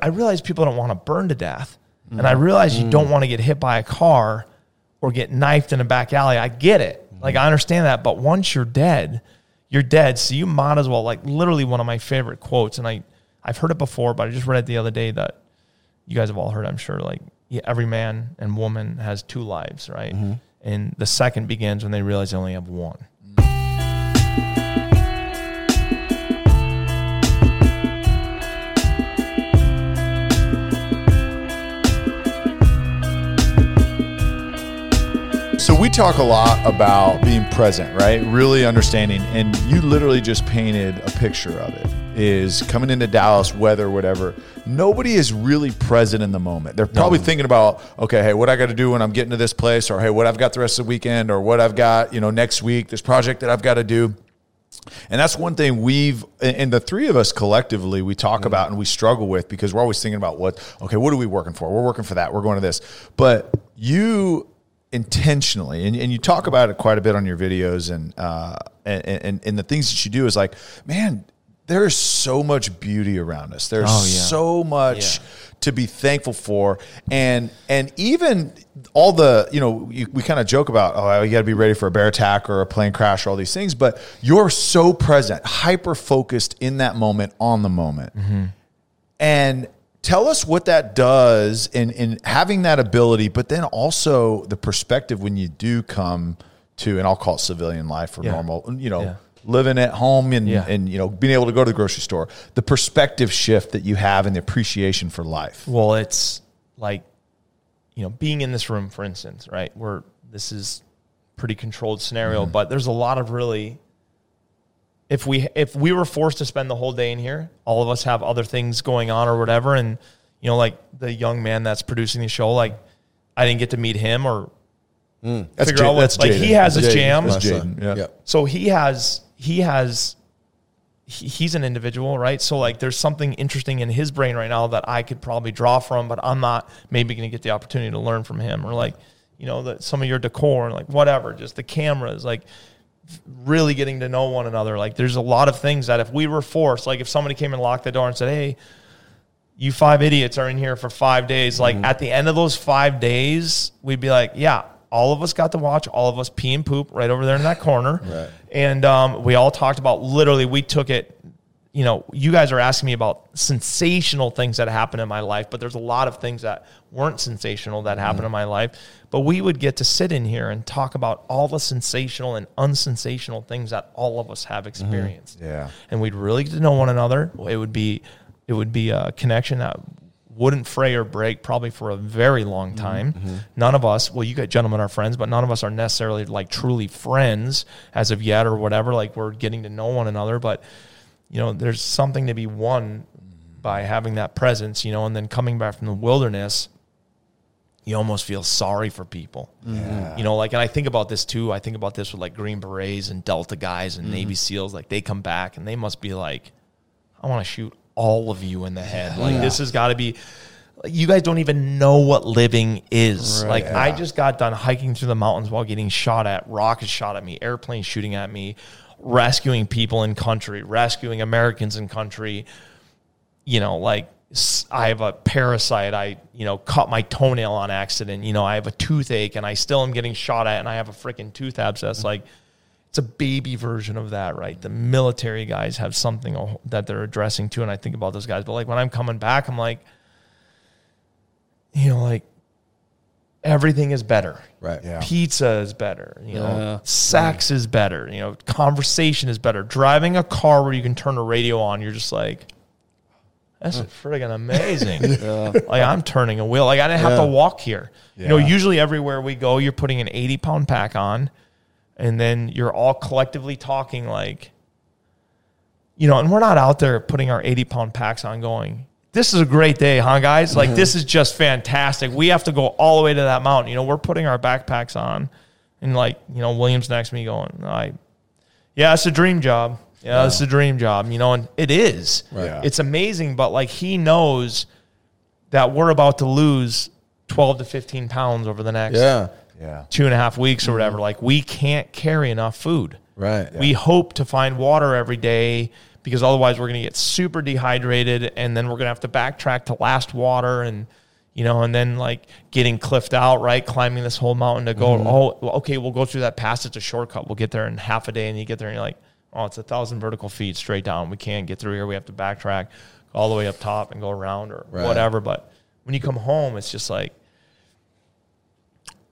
I realize people don't want to burn to death. And I realize you don't mm. want to get hit by a car or get knifed in a back alley. I get it. Mm-hmm. Like I understand that. But once you're dead, you're dead. So you might as well like literally one of my favorite quotes. And I, I've heard it before, but I just read it the other day that you guys have all heard, I'm sure, like yeah, every man and woman has two lives, right? Mm-hmm. And the second begins when they realize they only have one. Mm. We talk a lot about being present, right? Really understanding, and you literally just painted a picture of it. Is coming into Dallas, weather, whatever. Nobody is really present in the moment. They're probably thinking about, okay, hey, what I got to do when I'm getting to this place, or hey, what I've got the rest of the weekend, or what I've got, you know, next week, this project that I've got to do. And that's one thing we've, and the three of us collectively, we talk mm. about and we struggle with because we're always thinking about what, okay, what are we working for? We're working for that. We're going to this. But you intentionally, and, and you talk about it quite a bit on your videos and, uh, and, and, and the things that you do is like, man, there is so much beauty around us. There's Oh, yeah. so much Yeah. to be thankful for and and even all the you know you, we kind of joke about oh you got to be ready for a bear attack or a plane crash or all these things but you're so present hyper focused in that moment on the moment and tell us what that does in in having that ability but then also the perspective when you do come to and I'll call it civilian life or Yeah. normal you know Yeah. living at home and Yeah. and you know being able to go to the grocery store the perspective shift that you have and the appreciation for life Well, it's like, you know, being in this room, for instance, right? Where this is pretty controlled scenario, mm-hmm. but there's a lot of really if we if we were forced to spend the whole day in here, all of us have other things going on or whatever, and you know, like the young man that's producing the show, like I didn't get to meet him or mm. That's figure Ja- out what that's like Jaden. he has That's his Jaden. jam. That's My Jaden. Yeah. Yeah. So he has he has he, he's an individual, right? So like there's something interesting in his brain right now that I could probably draw from, but I'm not maybe going to get the opportunity to learn from him or like you know that some of your decor like whatever, just the cameras like really getting to know one another. Like there's a lot of things that if we were forced, like if somebody came and locked the door and said, "Hey, you five idiots are in here for five days. Like at the end of those five days, we'd be like, yeah, all of us got to watch all of us pee and poop right over there in that corner. Right. And um, we all talked about literally, we took it. You know, you guys are asking me about sensational things that happened in my life, but there's a lot of things that weren't sensational that happened mm-hmm. in my life. But we would get to sit in here and talk about all the sensational and unsensational things that all of us have mm-hmm. experienced Yeah. and we'd really get to know one another. It would be it would be a connection that wouldn't fray or break probably for a very long mm-hmm. time. None of us, well, you guys gentlemen are friends, but none of us are necessarily like truly friends as of yet or whatever. Like we're getting to know one another, but you know, there's something to be won by having that presence, you know, and then coming back from the wilderness, you almost feel sorry for people. You know, like, and I think about this too. I think about this with like Green Berets and Delta guys and Navy mm-hmm. SEALs. Like, they come back and they must be like, I want to shoot all of you in the head. Like, this has got to be. You guys don't even know what living is. like, I just got done hiking through the mountains while getting shot at, rockets shot at me, airplanes shooting at me, rescuing people in country, rescuing Americans in country you know, like I have a parasite. I, you know, cut my toenail on accident. You know, I have a toothache and I still am getting shot at and I have a freaking tooth abscess. Like, it's a baby version of that, right? The military guys have something that they're addressing too. And I think about those guys. But like when I'm coming back, I'm like, you know, like everything is better. Right. Yeah. Pizza is better. You know, Yeah. sex is better. You know, conversation is better. Driving a car where you can turn a radio on, you're just like, that's friggin' amazing. Like I'm turning a wheel. Like I didn't have to walk here. You know, usually everywhere we go, you're putting an 80 pound pack on, and then you're all collectively talking like, you know, and we're not out there putting our 80 pound packs on going, this is a great day, huh, guys? Like, mm-hmm. this is just fantastic. We have to go all the way to that mountain. You know, we're putting our backpacks on, and like, you know, William's next to me going, I, yeah, it's a dream job. Yeah, it's a dream job, you know, and it is. Right. It's amazing, but like, he knows that we're about to lose 12 to 15 pounds over the next Yeah. Yeah. two and a half weeks or mm-hmm. whatever. Like, we can't carry enough food. Right. We hope to find water every day because otherwise we're going to get super dehydrated and then we're going to have to backtrack to last water and you know and then like getting cliffed out right? Climbing this whole mountain to go mm-hmm. oh okay we'll go through that pass it's a shortcut. We'll get there in half a day and you get there and you're like oh it's a thousand vertical feet straight down. We can't get through here. We have to backtrack all the way up top and go around or Right. whatever. But when you come home it's just like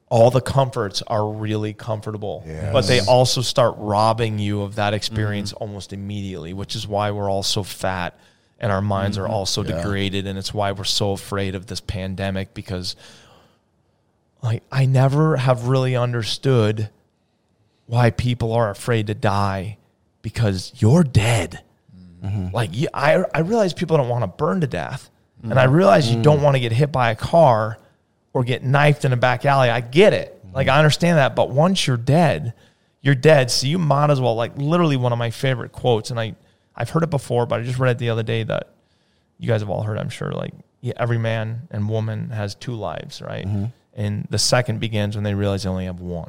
all the comforts are really comfortable, but they also start robbing you of that mm-hmm. experience almost immediately, which is why we're all so fat and our minds are mm-hmm. all so degraded. And it's why we're so afraid of this pandemic because, like, I never have really understood why people are afraid to die because you're dead. Mm-hmm. Like, I, I realize people don't want to burn to death. And I realize you don't mm. want to get hit by a car or get knifed in a back alley. I get it. Like, I understand that. But once you're dead, you're dead. So you might as well, like, literally one of my favorite quotes. And I, I've heard it before, but I just read it the other day that you guys have all heard, I'm sure. Like, yeah, every man and woman has two lives, right? Mm-hmm. And the second begins when they realize they only have one.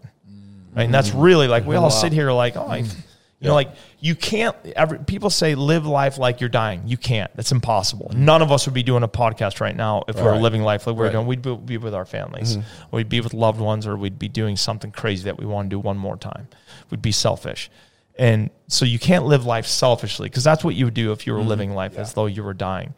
Right. And that's really like we all sit here like, oh, I, mm. You know, like you can't. Every, people say live life like you're dying. You can't. That's impossible. None of us would be doing a podcast right now if we were Right. living life like we're Right. doing. We'd be, be with our families. Mm-hmm. We'd be with loved ones, or we'd be doing something crazy that we want to do one more time. We'd be selfish, and so you can't live life selfishly because that's what you would do if you were mm-hmm. living life as though you were dying.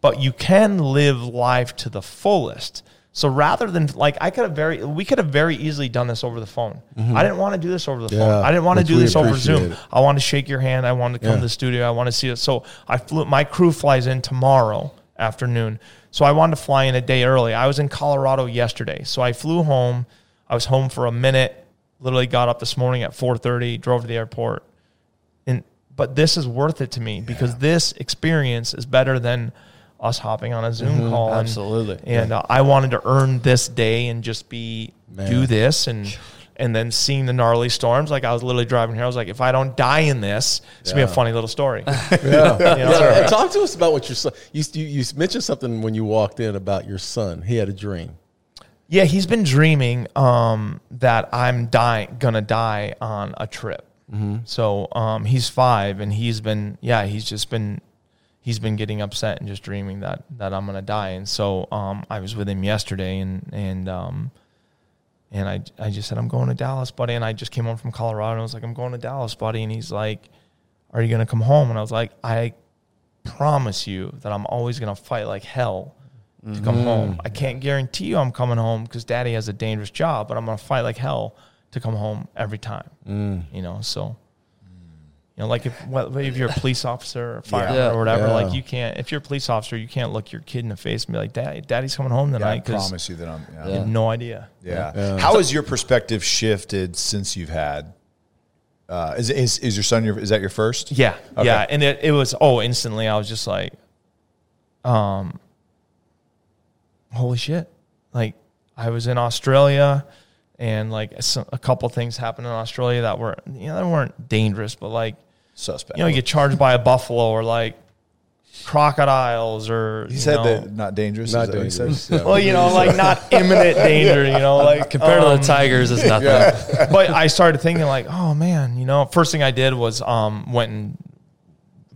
But you can live life to the fullest. So rather than like I could have very we could have very easily done this over the phone. I didn't want to do this over the phone. I didn't want to do this over Zoom. it. I want to shake your hand. I want to come Yeah. to the studio. I want to see it. So I flew. My crew flies in tomorrow afternoon. So I wanted to fly in a day early. I was in Colorado yesterday. So I flew home. I was home for a minute. Literally got up this morning at 4:30. Drove to the airport. And but this is worth it to me because this experience is better than us hopping on a Zoom call. and- Absolutely. And, uh, I wanted to earn this day and just be do this and and then seeing the gnarly storms. Like I was literally driving here. I was like, if I don't die in this, it's gonna be a funny little story. Yeah. You know? Yeah, talk to us about what your son. You, you you mentioned something when you walked in about your son. He had a dream. Yeah, he's been dreaming um, that I'm dying, gonna die on a trip. So um, he's five, and he's been, yeah, he's just been, he's been getting upset and just dreaming that that I'm gonna die. And so um, I was with him yesterday, and and um, and I I just said I'm going to Dallas, buddy. And I just came home from Colorado, and I was like, I'm going to Dallas, buddy. And he's like, Are you gonna come home? And I was like, I promise you that I'm always gonna fight like hell to come home. I can't guarantee you I'm coming home because daddy has a dangerous job, but I'm going to fight like hell to come home every time. You know, so, you know, like if, well, if you're a police officer or fireman Yeah. or whatever, Yeah. like you can't, if you're a police officer, you can't look your kid in the face and be like, Dad, daddy's coming home Yeah, I tonight because promise you that I'm. Yeah. you have no idea. Yeah. Yeah. How has your perspective shifted since you've had? Uh, is, is is your son your is that your first? Yeah, Okay. yeah, and it, it was oh instantly I was just like, um, holy shit! Like I was in Australia, and like a, a couple things happened in Australia that were you know they weren't dangerous, but like Suspect. you know you get charged by a buffalo or like crocodiles or he you said know, that not dangerous. Not is that said? dangerous. Yeah. Well, you know, like not imminent danger, you know, like Compared to um, the Tigers, it's nothing. but I started thinking like, oh man, you know, first thing I did was um went and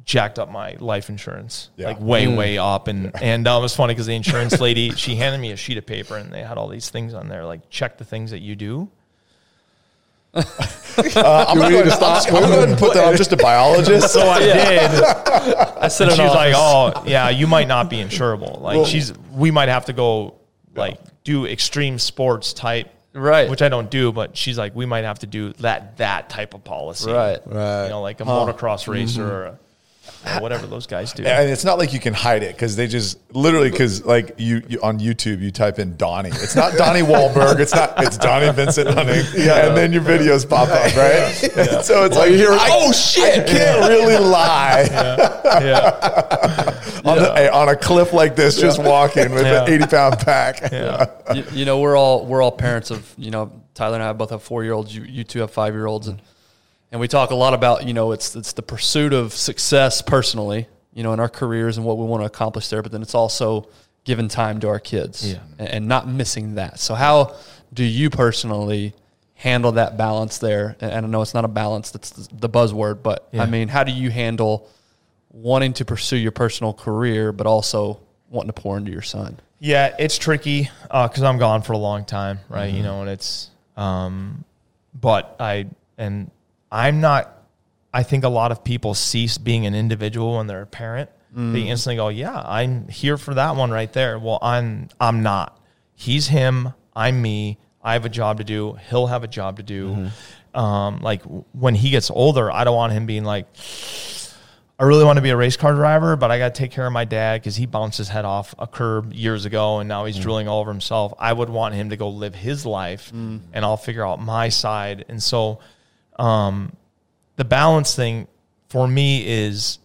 jacked up my life insurance, Yeah. like way way up, and and uh, it was funny because the insurance lady she handed me a sheet of paper and they had all these things on there like check the things that you do. Uh, I'm gonna go ahead, I'm just- I'm gonna go ahead and put that. I'm just a biologist. So I did. I said, And in she was like, oh yeah, you might not be insurable. Like Well- she's we might have to go like do extreme sports type. Right. Which I don't do, but she's like, we might have to do that that type of policy. Right. Right. you know, like a motocross racer or, a, or whatever those guys do. And it's not like you can hide it because they just literally because like you, you on YouTube you type in Donnie. It's not Donnie Wahlberg. It's not. It's Donnie Vincent Hunting. And then your videos pop up, right? So it's like you hear, I- "Oh, shit!" I can't really lie yeah, on, the- hey, on a cliff like this, just walking with Yeah. an eighty pound pack. yeah, you, you know, we're all we're all parents of you know Tyler and I both have four year olds. You you two have five year olds, and and we talk a lot about you know it's it's the pursuit of success personally, you know, in our careers and what we want to accomplish there. But then it's also giving time to our kids Yeah. and, and not missing that. So how do you personally handle that balance there? And, and I know it's not a balance; that's the buzzword, but Yeah. I mean, how do you handle wanting to pursue your personal career, but also wanting to pour into your son? Yeah, it's tricky because I'm gone for a long time, right? You know, and it's, um, but I and I'm not. I think a lot of people cease being an individual when they're a parent. They mm. instantly go, "Yeah, I'm here for that one right there." Well, I'm I'm not. He's him. I'm me. I have a job to do. He'll have a job to do. Mm-hmm. Um, like when he gets older, I don't want him being like, I really want to be a race car driver, but I got to take care of my dad because he bounced his head off a curb years ago and now he's mm. drilling all over himself. I would want him to go live his life mm. and I'll figure out my side. And so, um, the balance thing for me is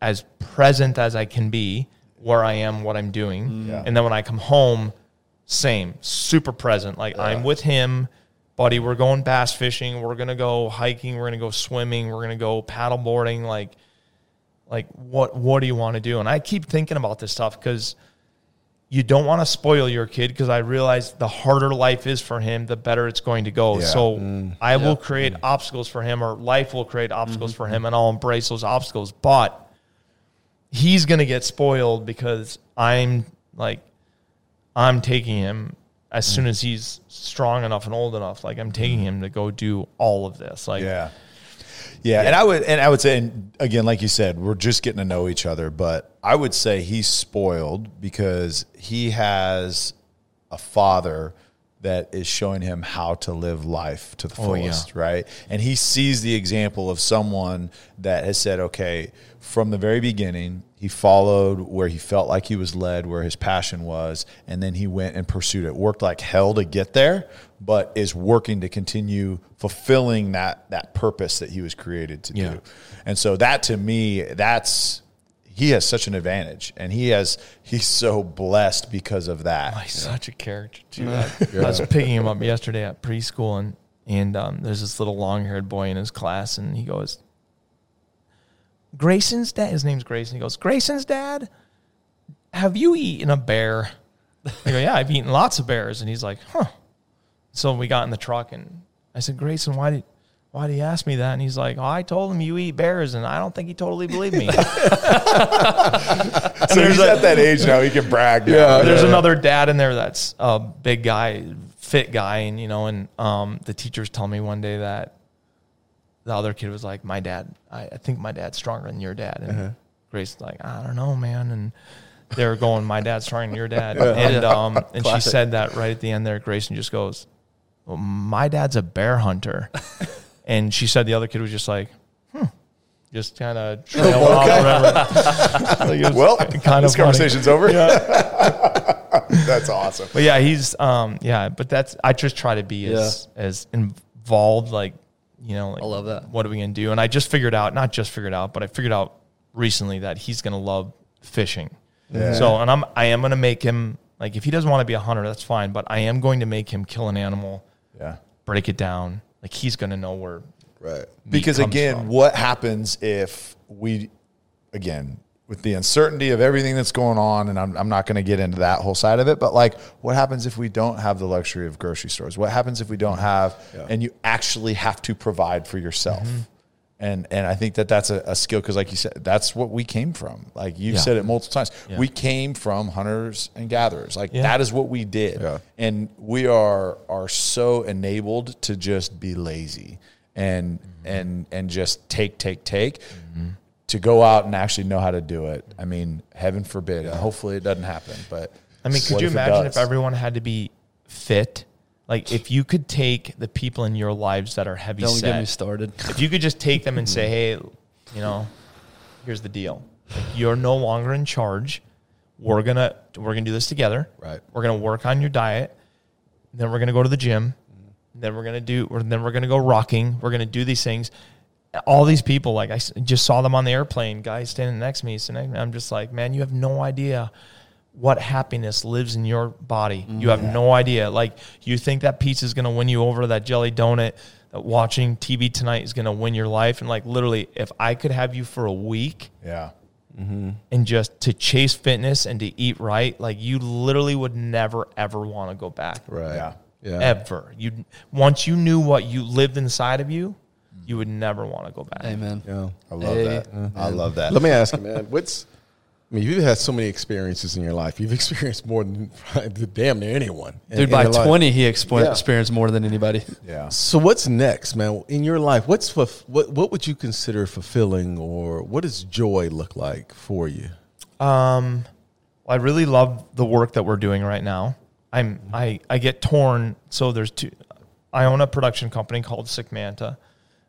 as present as I can be where I am, what I'm doing. Yeah. And then when I come home, same, super present. Like I'm with him, buddy. We're going bass fishing. We're gonna go hiking. We're gonna go swimming. We're gonna go paddle boarding. Like, like what what do you want to do? And I keep thinking about this stuff because you don't want to spoil your kid because I realize the harder life is for him, the better it's going to go. Yeah. So mm. I will create mm. obstacles for him, or life will create obstacles mm-hmm. for him, and I'll embrace those obstacles. But he's gonna get spoiled because I'm like I'm taking him as mm. soon as he's strong enough and old enough. Like I'm taking him to go do all of this. Like Yeah. Yeah, and I would and I would say and again, like you said, we're just getting to know each other, but I would say he's spoiled because he has a father that is showing him how to live life to the Oh, yeah. fullest, right? And he sees the example of someone that has said, okay, from the very beginning, he followed where he felt like he was led, where his passion was, and then he went and pursued it. Worked like hell to get there, but is working to continue fulfilling that that purpose that he was created to Yeah. do. And so that to me, that's he has such an advantage, and he has he's so blessed because of that. He's such a character too. I, I was picking him up yesterday at preschool, and and um, there's this little long haired boy in his class, and he goes, "Grayson's dad." His name's Grayson. He goes, "Grayson's dad, have you eaten a bear?" I go, "Yeah, I've eaten lots of bears," and he's like, "Huh." So we got in the truck, and I said, "Grayson, why did?" Why did he ask me that? And he's like, oh, I told him you eat bears, and I don't think he totally believed me. So he's at that age now; he can brag. now. Yeah. there's another dad in there that's a big guy, fit guy, and you know, and um, the teachers tell me one day that the other kid was like, "My dad, I, I think my dad's stronger than your dad," and Grace's like, "I don't know, man," and they were going, "My dad's stronger than your dad," and um, and she said that right at the end there. Grayson just goes, well, "My dad's a bear hunter," and she said the other kid was just like, "Hmm." Just kind of trailed off forever. Like, Well, kind this of funny. conversation's over. That's awesome. But yeah, he's um yeah, but that's I just try to be as as involved like you know like I love that. What are we gonna do? And I just figured out, not just figured out, but I figured out recently that he's gonna love fishing. Yeah. So and I'm I am gonna make him like if he doesn't want to be a hunter, that's fine. But I am going to make him kill an animal, Yeah. break it down. Like he's gonna know where Right. meat Because comes again, from. what happens if we, again, with the uncertainty of everything that's going on, and I'm, I'm not going to get into that whole side of it, but like, what happens if we don't have the luxury of grocery stores? What happens if we don't mm-hmm. have, and you actually have to provide for yourself? Mm-hmm. And, and I think that that's a, a skill because, like you said, that's what we came from. Like you've Yeah. said it multiple times, Yeah. we came from hunters and gatherers. Like Yeah. that is what we did, Yeah. and we are are so enabled to just be lazy and mm-hmm. and and just take take take mm-hmm. To go out and actually know how to do it. I mean, heaven forbid, and hopefully it doesn't happen. But I mean, could you if imagine if everyone had to be fit? Like if you could take the people in your lives that are heavy Don't set, get me started. if you could just take them and say, "Hey, you know, here's the deal. Like, you're no longer in charge. We're gonna we're gonna do this together. Right. We're gonna work on your diet. Then we're gonna go to the gym. Then we're gonna do. Or then we're gonna go rocking. We're gonna do these things. All these people, like I just saw them on the airplane. Guys standing next to me, sitting next to me. I'm just like, man, you have no idea what happiness lives in your body. Mm, you have no idea. Like you think that pizza is going to win you over, that jelly donut, that watching TV tonight is going to win your life. And like literally, if I could have you for a week yeah, mm-hmm. and just to chase fitness and to eat right, like you literally would never ever want to go back. Right. Yeah. Yeah. Ever. You once you knew what you lived inside of you, you would never want to go back. Amen. Yeah. I love Hey. that. I love that. Let me ask you, man. What's I mean, you've had so many experiences in your life. You've experienced more than damn near anyone. Dude, in by your life. 20, he expo- Yeah. experienced more than anybody. yeah. So what's next, man? In your life, what's fulf- what what would you consider fulfilling, or what does joy look like for you? Um, I really love the work that we're doing right now. I'm I I get torn. So there's two. I own a production company called Sick Manta,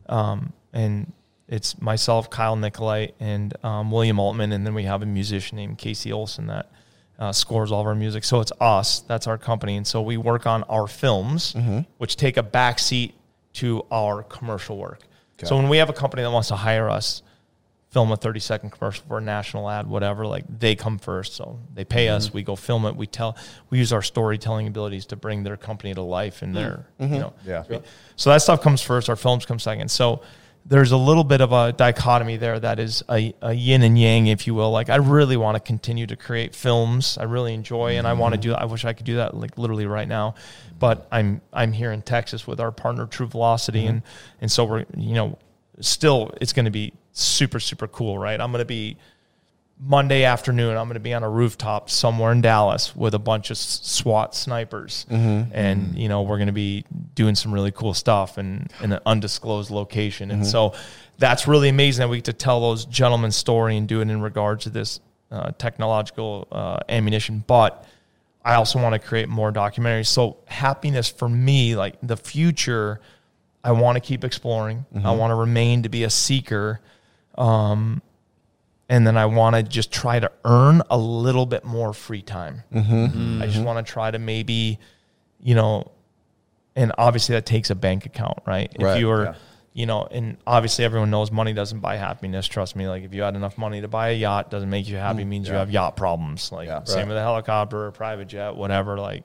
um, and it's myself, Kyle Nicolite, and um, William Altman, and then we have a musician named Casey Olson that uh, scores all of our music. So it's us. That's our company, and so we work on our films, which take a backseat to our commercial work. So when we have a company that wants to hire us, film a 30 second commercial for a national ad, whatever, like they come first. So they pay mm-hmm. us, we go film it, we tell, we use our storytelling abilities to bring their company to life and their, mm-hmm. you know, mm-hmm. Yeah. so that stuff comes first, our films come second. So there's a little bit of a dichotomy there that is a, a yin and yang, if you will. Like I really want to continue to create films. I really enjoy, and I want to do. I wish I could do that like literally right now, but I'm I'm here in Texas with our partner True Velocity, and and so we're you know still it's going to be super super cool, right? I'm going to be Monday afternoon, I'm going to be on a rooftop somewhere in Dallas with a bunch of SWAT snipers, and you know we're going to be doing some really cool stuff in, in an undisclosed location, and so that's really amazing that we get to tell those gentlemen's story and do it in regards to this uh, technological uh, ammunition. But I also want to create more documentaries. So happiness for me, like the future, I want to keep exploring. I want to remain to be a seeker Um, and then I want to just try to earn a little bit more free time. Mm-hmm. Mm-hmm. I just mm-hmm. want to try to maybe, you know, and obviously that takes a bank account, right? If you are, yeah. you know, and obviously everyone knows money doesn't buy happiness. Trust me, like if you had enough money to buy a yacht, doesn't make you happy. Mm, means you have yacht problems. Like Yeah. same Right. with a helicopter or a private jet, whatever. Like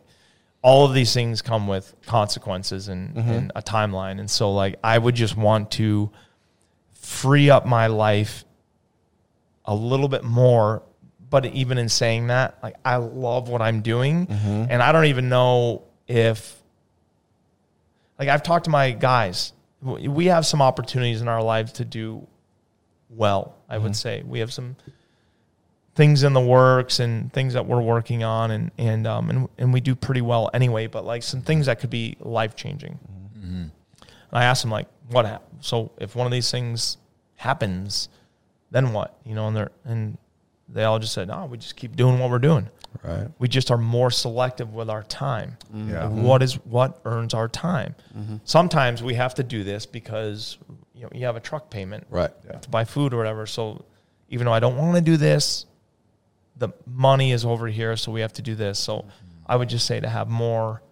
all of these things come with consequences and, and a timeline. And so like I would just want to free up my life a little bit more. But even in saying that, like I love what I'm doing, mm-hmm. and I don't even know if, like I've talked to my guys, we have some opportunities in our lives to do well. I would mm-hmm. say we have some things in the works and things that we're working on, and and um and and we do pretty well anyway. But like some things that could be life changing. Mm-hmm. And I asked them like, what? hap- So if one of these things happens, then what? You know, and they're and they all just said, no, we just keep doing what we're doing. Right. We just are more selective with our time. Mm-hmm. Yeah. Like, what is what earns our time? Mm-hmm. Sometimes we have to do this because you know you have a truck payment, Right. You have to buy food or whatever. So even though I don't want to do this, the money is over here, so we have to do this. So I would just say to have more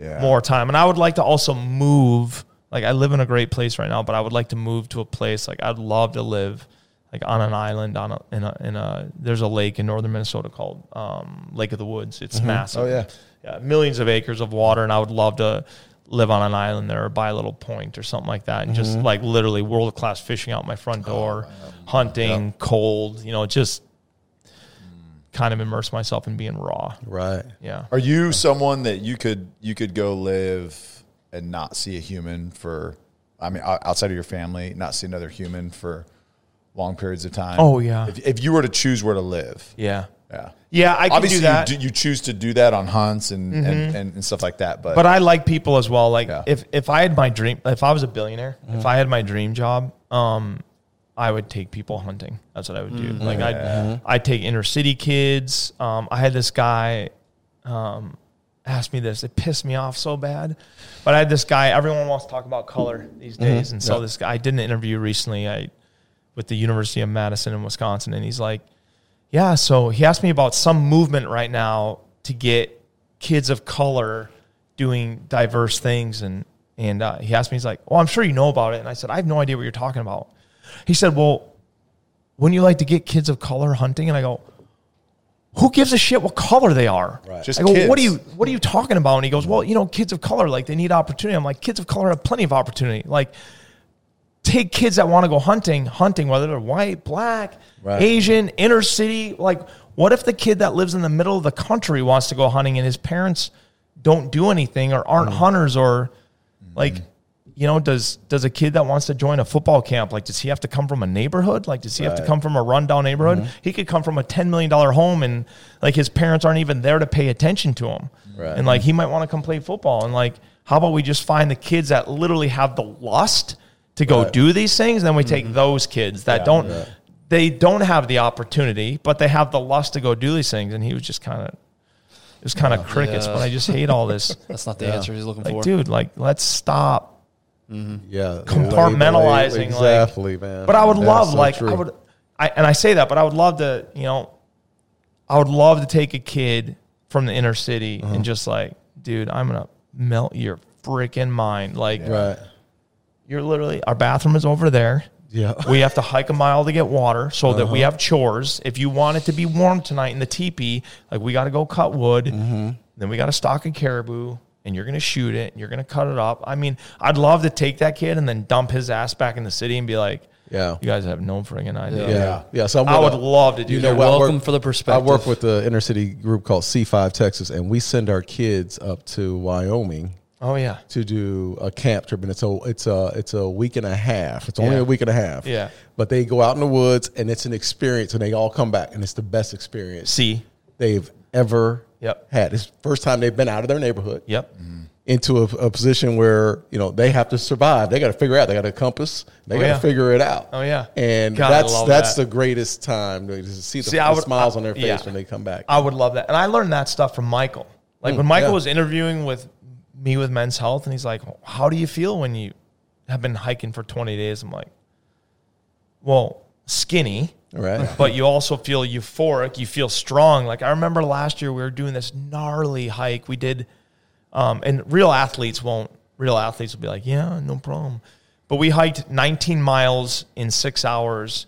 Yeah. more time. And I would like to also move. Like I live in a great place right now, but I would like to move to a place like I'd love to live like on an island on a in a in a there's a lake in northern Minnesota called um, Lake of the Woods. It's mm-hmm. massive. Oh, yeah. yeah, millions of acres of water, and I would love to live on an island there or buy a little point or something like that, and just mm-hmm. like literally world class fishing out my front oh, door, hunting, cold, you know, just mm. kind of immerse myself in being raw. Right. Yeah. Are you someone that you could you could go live and not see a human for? I mean, outside of your family, not see another human for long periods of time. Oh, yeah. If, if you were to choose where to live, Yeah. yeah, Yeah, I can obviously do that. You, do, you choose to do that on hunts and, and, and, and stuff like that. But, But I like people as well. Like Yeah. if if I had my dream, if I was a billionaire, if I had my dream job, um, I would take people hunting. That's what I would do. Like I'd I'd take inner city kids. Um, I had this guy, um, ask me this. It pissed me off so bad. But I had this guy. Everyone wants to talk about color these days, and so Yeah. this guy. I did an interview recently. I with the University of Madison in Wisconsin, and he's like, "Yeah." So he asked me about some movement right now to get kids of color doing diverse things, and and uh, he asked me, he's like, "Well, I'm sure you know about it," and I said, "I have no idea what you're talking about." He said, "Well, wouldn't you like to get kids of color hunting?" And I go, "Who gives a shit what color they are?" Right. Just I go, "What are you What are you talking about?" And he goes, "Well, you know, kids of color like they need opportunity." I'm like, "Kids of color have plenty of opportunity." Like take kids that want to go hunting, hunting, whether they're white, black, Right. Asian, inner city. Like, what if the kid that lives in the middle of the country wants to go hunting and his parents don't do anything or aren't mm. hunters or like mm. You know, does does a kid that wants to join a football camp like does he have to come from a neighborhood? Like does he have to come from a rundown neighborhood? Mm-hmm. He could come from a ten million dollar home and like his parents aren't even there to pay attention to him. Right. And like he might want to come play football. And like, how about we just find the kids that literally have the lust to go Right. Mm-hmm. do these things, and then we take those kids that don't they don't have the opportunity, but they have the lust to go do these things. And he was just kind of it was kind of crickets, Yeah. but I just hate all this. That's not the Yeah. answer he's looking like, for. dude, like let's stop Yeah, compartmentalizing, like- exactly, man. But I would Yeah, love, so like, true. I would, I and I say that, but I would love to, you know, I would love to take a kid from the inner city Uh-huh. and just like, dude, I'm gonna melt your freaking mind. Like, right. you're literally our bathroom is over there. Yeah. We have to hike a mile to get water so that Uh-huh. we have chores. If you want it to be warm tonight in the teepee, like we got to go cut wood. Mm-hmm. Then we got to stock a caribou and you're going to shoot it and you're going to cut it up. I mean, I'd love to take that kid and then dump his ass back in the city and be like, Yeah. you guys have no friggin' idea. Yeah. Yeah. So I'm I would gonna- love to do You that. know what? Welcome work- for the perspective. I work with the inner city group called C5 Texas, and we send our kids up to Wyoming oh, yeah. to do a camp trip, and it's a it's a it's a week and a half. It's only Yeah. a week and a half. Yeah. But they go out in the woods, and it's an experience, and they all come back, and it's the best experience See? they've ever Yep. had. It's the first time they've been out of their neighborhood Yep. into a, a position where you know they have to survive. They got to figure out. They got a compass. They Oh, got to yeah. figure it out. Oh, yeah. And God, that's that's that. the greatest time to see the, See, the would- smiles I- on their face yeah. when they come back. I would love that. And I learned that stuff from Michael. Like when Michael Mm, yeah. was interviewing with me with Men's Health, and he's like, How do you feel when you have been hiking for 20 days? I'm like, Well, skinny, right. but you also feel euphoric. You feel strong. Like I remember last year we were doing this gnarly hike. We did, um, and real athletes won't. Real athletes will be like, yeah, no problem. But we hiked 19 miles in six hours.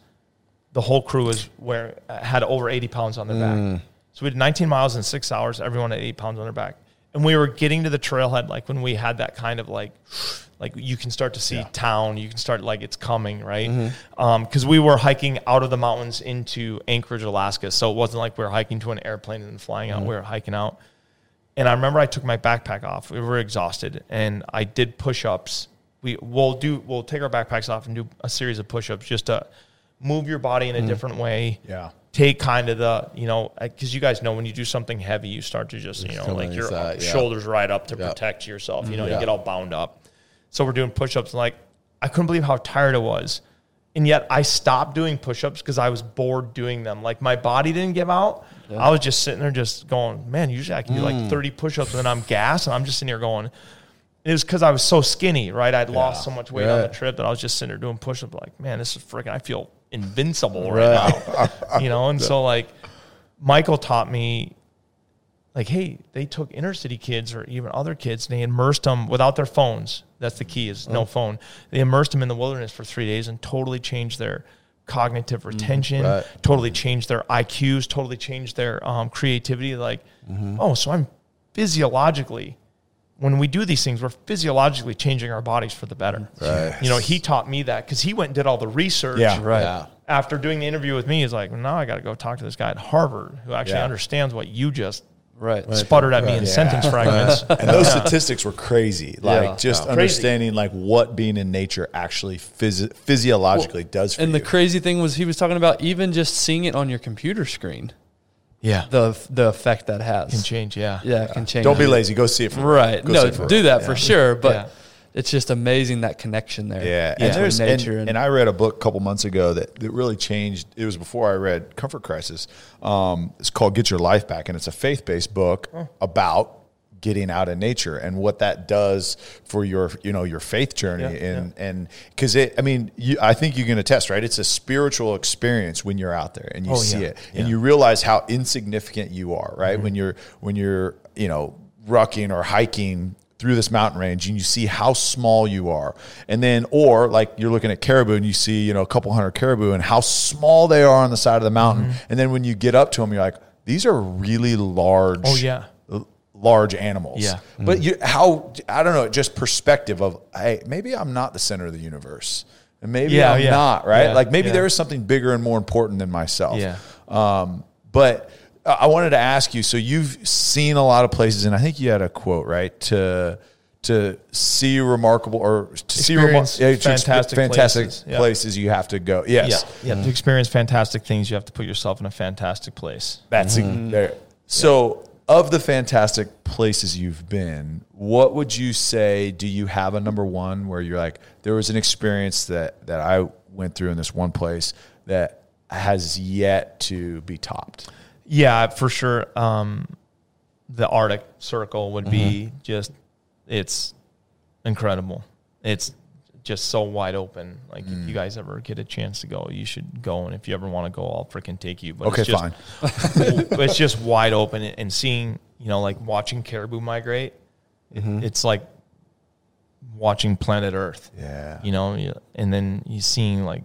The whole crew was where had over 80 pounds on their back. So we did 19 miles in six hours. Everyone had eight pounds on their back, and we were getting to the trailhead like when we had that kind of like, like you can start to see town. You can start like it's coming, right? Mm-hmm. Um, because we were hiking out of the mountains into Anchorage, Alaska. So it wasn't like we were hiking to an airplane and then flying out. Mm-hmm. We were hiking out. And I remember I took my backpack off. We were exhausted, and I did push-ups. We will do. We'll take our backpacks off and do a series of push-ups just to move your body in a mm-hmm. different way. Yeah. Take kind of the you know because you guys know when you do something heavy, you start to just you know like your inside, yeah. shoulders right up to Yeah. protect yourself. You know Yeah. you get all bound up. So we're doing push-ups. And like I couldn't believe how tired I was, and yet I stopped doing push-ups because I was bored doing them. Like my body didn't give out. I was just sitting there just going, man. Usually I can do Mm. like 30 push-ups and then I'm gassed, and I'm just sitting here going. It was because I was so skinny, right? I'd lost so much weight on the trip that I was just sitting there doing push-ups. Like, man, this is freaking. I feel invincible right, now, you know. And so like, Michael taught me like, hey, they took inner city kids or even other kids and they immersed them without their phones. That's the key is no mm. phone. They immersed them in the wilderness for three days and totally changed their cognitive mm, retention, right. totally changed their IQs, totally changed their um, creativity. Like, mm-hmm. oh, so I'm physiologically, when we do these things, we're physiologically changing our bodies for the better. Mm-hmm. Right. You know, he taught me that because he went and did all the research Yeah. right. Yeah. after doing the interview with me, he's like, now I got to go talk to this guy at Harvard who actually Yeah. understands what you just Right. sputtered at me in Right. sentence fragments. And those statistics were crazy. Like Yeah. just Yeah. understanding like what being in nature actually phys- physiologically does for And the crazy thing was he was talking about even just seeing it on your computer screen, yeah, the the effect that has. can change. Yeah, Yeah, it can change. Don't be lazy. Go see it. For Right. Go no, for do that Yeah. for sure. But Yeah. it's just amazing that connection there. Yeah, between and there's nature and, and I read a book a couple months ago that, that really changed. It was before I read Comfort Crisis. Um, it's called Get Your Life Back, and it's a faith based book about getting out in nature and what that does for your you know your faith journey Yeah, and and because it I mean you, I think you can attest right it's a spiritual experience when you're out there and you Oh, see yeah, it and you realize how insignificant you are right Mm-hmm. when you're when you're you know rucking or hiking through this mountain range and you see how small you are and then or like you're looking at caribou and you see you know a couple hundred caribou and how small they are on the side of the mountain Mm-hmm. and then when you get up to them you're like these are really large Oh, yeah. Large animals Yeah. but mm-hmm. you how i don't know just perspective of hey maybe i'm not the center of the universe and maybe Yeah, i'm yeah. not right Yeah, like maybe there is something bigger and more important than myself Yeah. um, but I wanted to ask you. So you've seen a lot of places, and I think you had a quote right to to see remarkable or to see remar- Experience to expe- fantastic fantastic places. Yeah. places you have to go. Yes, Yeah, yeah. To mm-hmm. experience fantastic things, you have to put yourself in a fantastic place. That's mm-hmm. there. So, of the fantastic places you've been, what would you say? Do you have a number one where you're like, there was an experience that that I went through in this one place that has yet to be topped? Yeah, for sure. Um, the Arctic Circle would be just, it's incredible. It's just so wide open. Like if you mm. guys ever get a chance to go, you should go. And if you ever want to go, I'll freaking take you. But Okay, it's just, fine. it's just wide open and seeing, you know, like watching caribou migrate. it- mm-hmm. it's like watching planet Earth. Yeah. You know, and then you seeing like,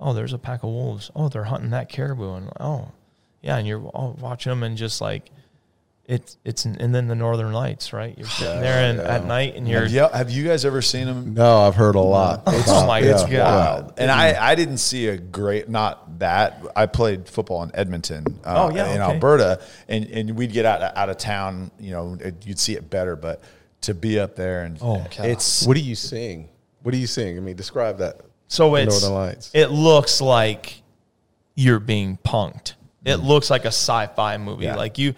oh, there's a pack of wolves. Oh, they're hunting that caribou, and oh, yeah, and you're oh, watching them and just like, it's it's and then the northern lights, right? You're sitting there and at night, and you're Have you, have you guys ever seen them? No, I've heard a lot. oh my Yeah. god, Wild. And I, I didn't see a great, not that. I played football in Edmonton, uh, Oh, yeah, in okay. Alberta, and, and we'd get out, out of town, you know, it, you'd see it better, but to be up there and Oh, it's, What are you seeing? What are you seeing? I mean, describe that. So it's Northern Lights. it looks like you're being punked. It looks like a sci-fi movie. Yeah. Like you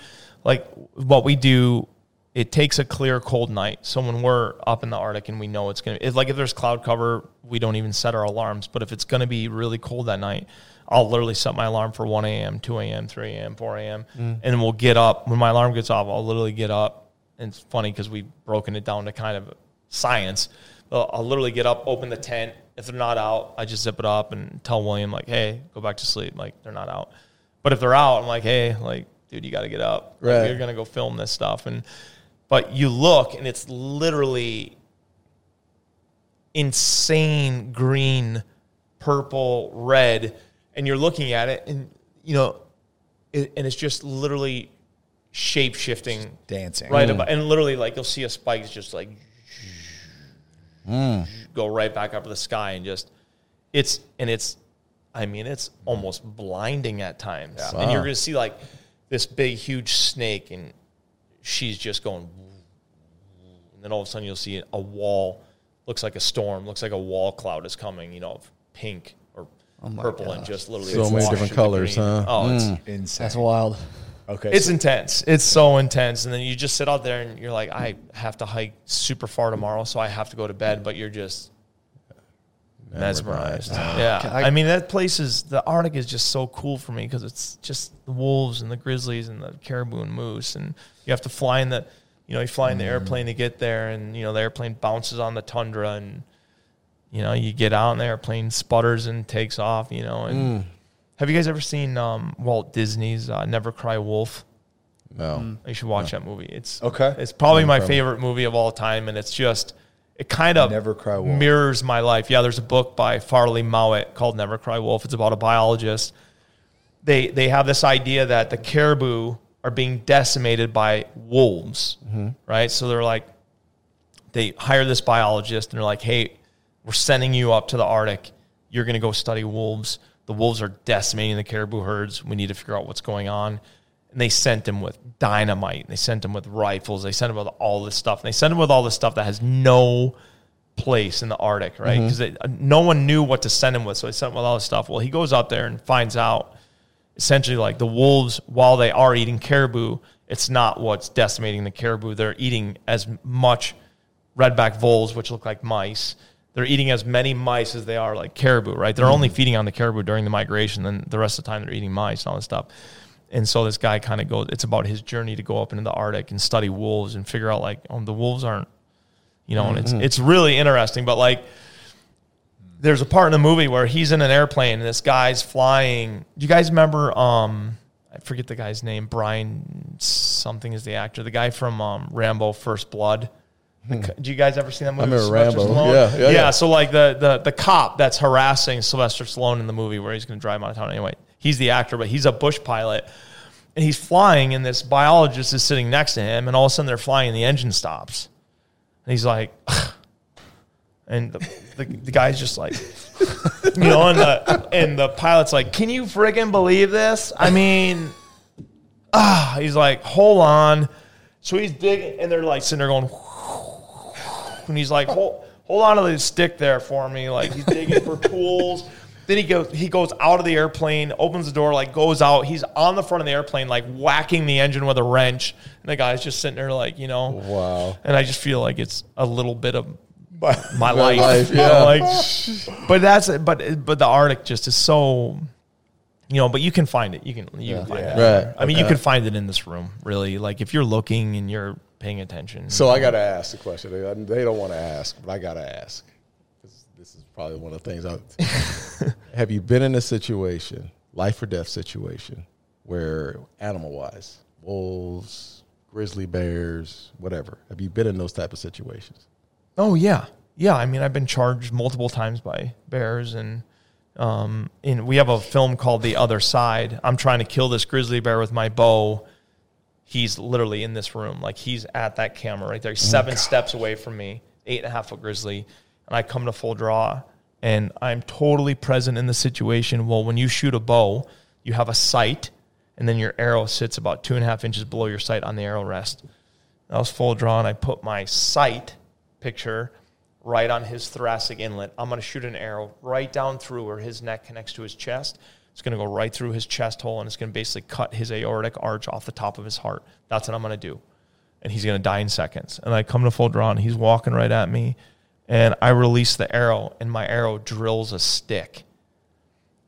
like what we do it takes a clear cold night. So when we're up in the Arctic and we know it's going to like if there's cloud cover, we don't even set our alarms, but if it's going to be really cold that night, I'll literally set my alarm for 1 a.m., 2 a.m., 3 a.m., 4 a.m. Mm. And then we'll get up. When my alarm gets off, I'll literally get up. And it's funny because we've broken it down to kind of science. I'll, I'll literally get up, open the tent. If they're not out, I just zip it up and tell William, like, hey, go back to sleep. Like, they're not out. But if they're out, I'm like, hey, like, dude, you got to get up. Like, Right. you're going to go film this stuff. And, but you look and it's literally insane green, purple, red, and you're looking at it, and you know, it, and it's just literally shape shifting, dancing. right? Mm. About, and literally, like you'll see a spike just like mm. go right back up to the sky, and just it's and it's, I mean, it's almost blinding at times, and you're gonna see like this big, huge snake, and she's just going and then all of a sudden you'll see a wall looks like a storm looks like a wall cloud is coming you know of pink or oh purple and just literally So it's many washed different into colors, green. huh? oh it's mm. Insane. That's wild. okay. it's so- intense it's so intense and then you just sit out there and you're like i have to hike super far tomorrow so i have to go to bed but you're just mesmerized. yeah. I- I, mean that place is the arctic is just so cool for me because it's just the wolves and the grizzlies and the caribou and moose and you have to fly in the you know you fly in the airplane to get there and you know the airplane bounces on the tundra and you know you get out and the airplane sputters and takes off you know and have you guys ever seen um, walt disney's uh, never cry wolf? No. you should watch that movie. It's Okay. It's probably my favorite movie of all time, and it's just it kind of Never Cry Wolf. mirrors my life. Yeah, there's a book by Farley Mowat called Never Cry Wolf. It's about a biologist. They they have this idea that the caribou are being decimated by wolves, mm-hmm. right? So they're like, they hire this biologist, and they're like, hey, we're sending you up to the Arctic. You're going to go study wolves. The wolves are decimating the caribou herds. We need to figure out what's going on. And they sent him with dynamite. They sent him with rifles. They sent him with all this stuff. And they sent him with all this stuff that has no place in the Arctic, right? Mm-hmm. Because no one knew what to send him with. So they sent him with all this stuff. Well, he goes out there and finds out essentially like the wolves, while they are eating caribou, it's not what's decimating the caribou. They're eating as much redback voles, which look like mice. They're eating as many mice as they are like caribou, right? They're mm-hmm. only feeding on the caribou during the migration, then the rest of the time they're eating mice and all this stuff. And so this guy kind of goes, it's about his journey to go up into the Arctic and study wolves and figure out like, oh, the wolves aren't, you know, and it's it's really interesting. But like, there's a part in the movie where he's in an airplane and this guy's flying. Do you guys remember? Um, I forget the guy's name. Brian something is the actor. The guy from um, Rambo: First Blood. The Do you guys ever see that movie? remember Sylvester Rambo. Stallone? Yeah, yeah, yeah. So like the the the cop that's harassing Sylvester Stallone in the movie where he's going to drive him out of town. Anyway, he's the actor, but he's a bush pilot, and he's flying, and this biologist is sitting next to him, and all of a sudden they're flying, and the engine stops, and he's like. And the, the, the guy's just like, you know, and the, and the pilot's like, can you friggin' believe this? I mean, ah, he's like, hold on. So he's digging, and they're like sitting there going, and he's like, hold, hold on to the stick there for me. Like he's digging for tools. Then he goes, he goes out of the airplane, opens the door, like goes out. He's on the front of the airplane, like whacking the engine with a wrench. And the guy's just sitting there, like you know, Wow. And I just feel like it's a little bit of But my life. life, yeah. like, but that's but but the Arctic just is so, you know. But you can find it. You can you can find Yeah. it. Right. I mean, you can find it in this room. Really, like if you're looking and you're paying attention. So I got to ask the question. They, they don't want to ask, but I got to ask. This, this is probably one of the things. I, have you been in a situation, life or death situation, where animal wise, wolves, grizzly bears, whatever? Have you been in those type of situations? Oh yeah, yeah. I mean, I've been charged multiple times by bears, and um, and we have a film called The Other Side. I'm trying to kill this grizzly bear with my bow. He's literally in this room, like he's at that camera right there, He's seven steps away from me, eight and a half foot grizzly, and I come to full draw, and I'm totally present in the situation. Well, when you shoot a bow, you have a sight, and then your arrow sits about two and a half inches below your sight on the arrow rest. I was full draw, and I put my sight picture right on his thoracic inlet. I'm going to shoot an arrow right down through where his neck connects to his chest. It's going to go right through his chest hole, and it's going to basically cut his aortic arch off the top of his heart. That's what I'm going to do. And he's going to die in seconds. And I come to full draw, and he's walking right at me, and I release the arrow, and my arrow drills a stick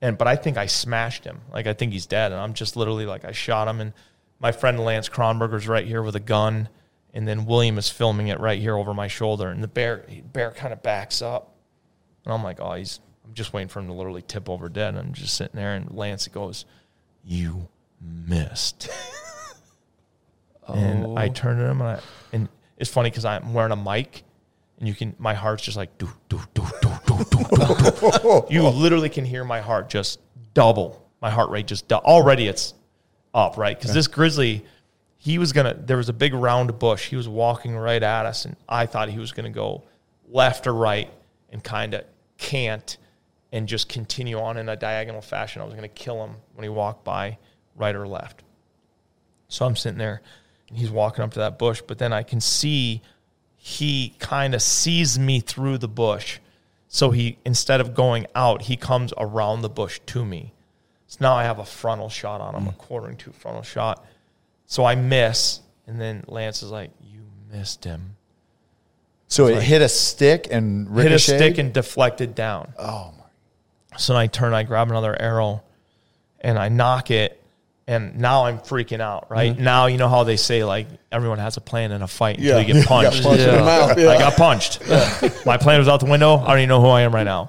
and but I think I smashed him. Like I think he's dead, and I'm just literally like I shot him. And my friend Lance Kronberger's right here with a gun, and then William is filming it right here over my shoulder, and the bear bear kind of backs up, and I'm like, oh, he's. I'm just waiting for him to literally tip over dead. And I'm just sitting there, and Lance goes, "You missed." And I oh. turned to him, and, I, and it's funny because I'm wearing a mic, and you can my heart's just like do do do do do do do. do. You literally can hear my heart just double. My heart rate just dou- already it's up right because this grizzly, he was gonna. There was a big round bush. He was walking right at us, and I thought he was gonna go left or right, and kind of can't, and just continue on in a diagonal fashion. I was gonna kill him when he walked by, right or left. So I'm sitting there, and he's walking up to that bush, but then I can see he kind of sees me through the bush. So he instead of going out, he comes around the bush to me. So now I have a frontal shot on him, a hmm. quartering two frontal shot. So I miss, and then Lance is like, "You missed him." so it hit a stick and Hit a stick and deflected down. oh my! So then I turn, I grab another arrow, and I nock it, and now I'm freaking out. Right mm-hmm. now, you know how they say like everyone has a plan in a fight until you get punched. punched in the mouth. Yeah. I got punched. My plan was out the window. I don't even know who I am right now.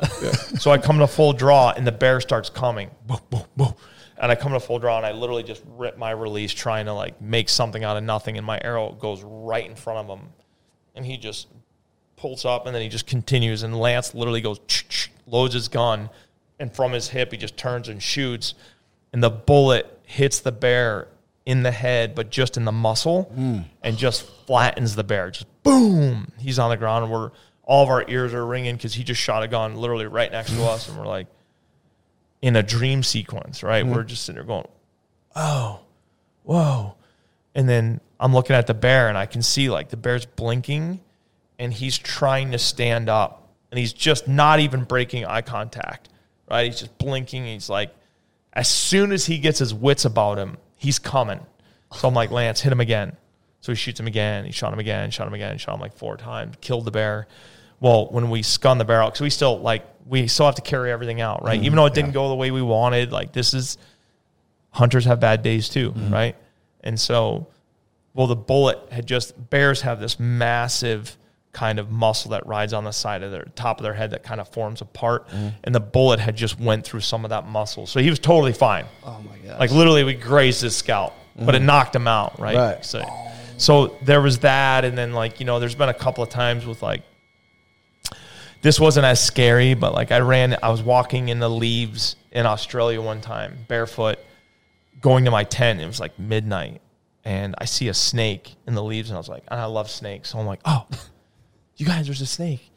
So I come to full draw, and the bear starts coming. Boom, boom, boom. And I come to full draw, and I literally just rip my release, trying to like make something out of nothing. And my arrow goes right in front of him, and he just pulls up, and then he just continues. And Lance literally goes, loads his gun, and from his hip, he just turns and shoots, and the bullet hits the bear in the head, but just in the muscle, mm. and just flattens the bear. Just boom, he's on the ground, and we're all of our ears are ringing because he just shot a gun literally right next to us, and we're like in a dream sequence, right? Mm-hmm. We're just sitting there going, oh, whoa. And then I'm looking at the bear and I can see like the bear's blinking and he's trying to stand up and he's just not even breaking eye contact, right? He's just blinking. He's like, as soon as he gets his wits about him, he's coming. So I'm like, Lance, hit him again. So he shoots him again. He shot him again, shot him again, shot him like four times, killed the bear. Well, when we scun the bear out, because we still like, we still have to carry everything out, right? Even though it mm-hmm. didn't go the way we wanted, like this is, hunters have bad days too, mm-hmm. right? And so, well, the bullet had just bears have this massive kind of muscle that rides on the side of their top of their head that kind of forms a part, mm-hmm. and the bullet had just went through some of that muscle, so he was totally fine. Oh my god! Like literally, we grazed his scalp, but it mm-hmm. knocked him out, right? Right. So, so there was that, and then like you know, there's been a couple of times with like this wasn't as scary, but like I ran, I was walking in the leaves in Australia one time, barefoot, going to my tent. It was like midnight, and I see a snake in the leaves, and I was like, and I love snakes, so I'm like, oh, you guys, there's a snake.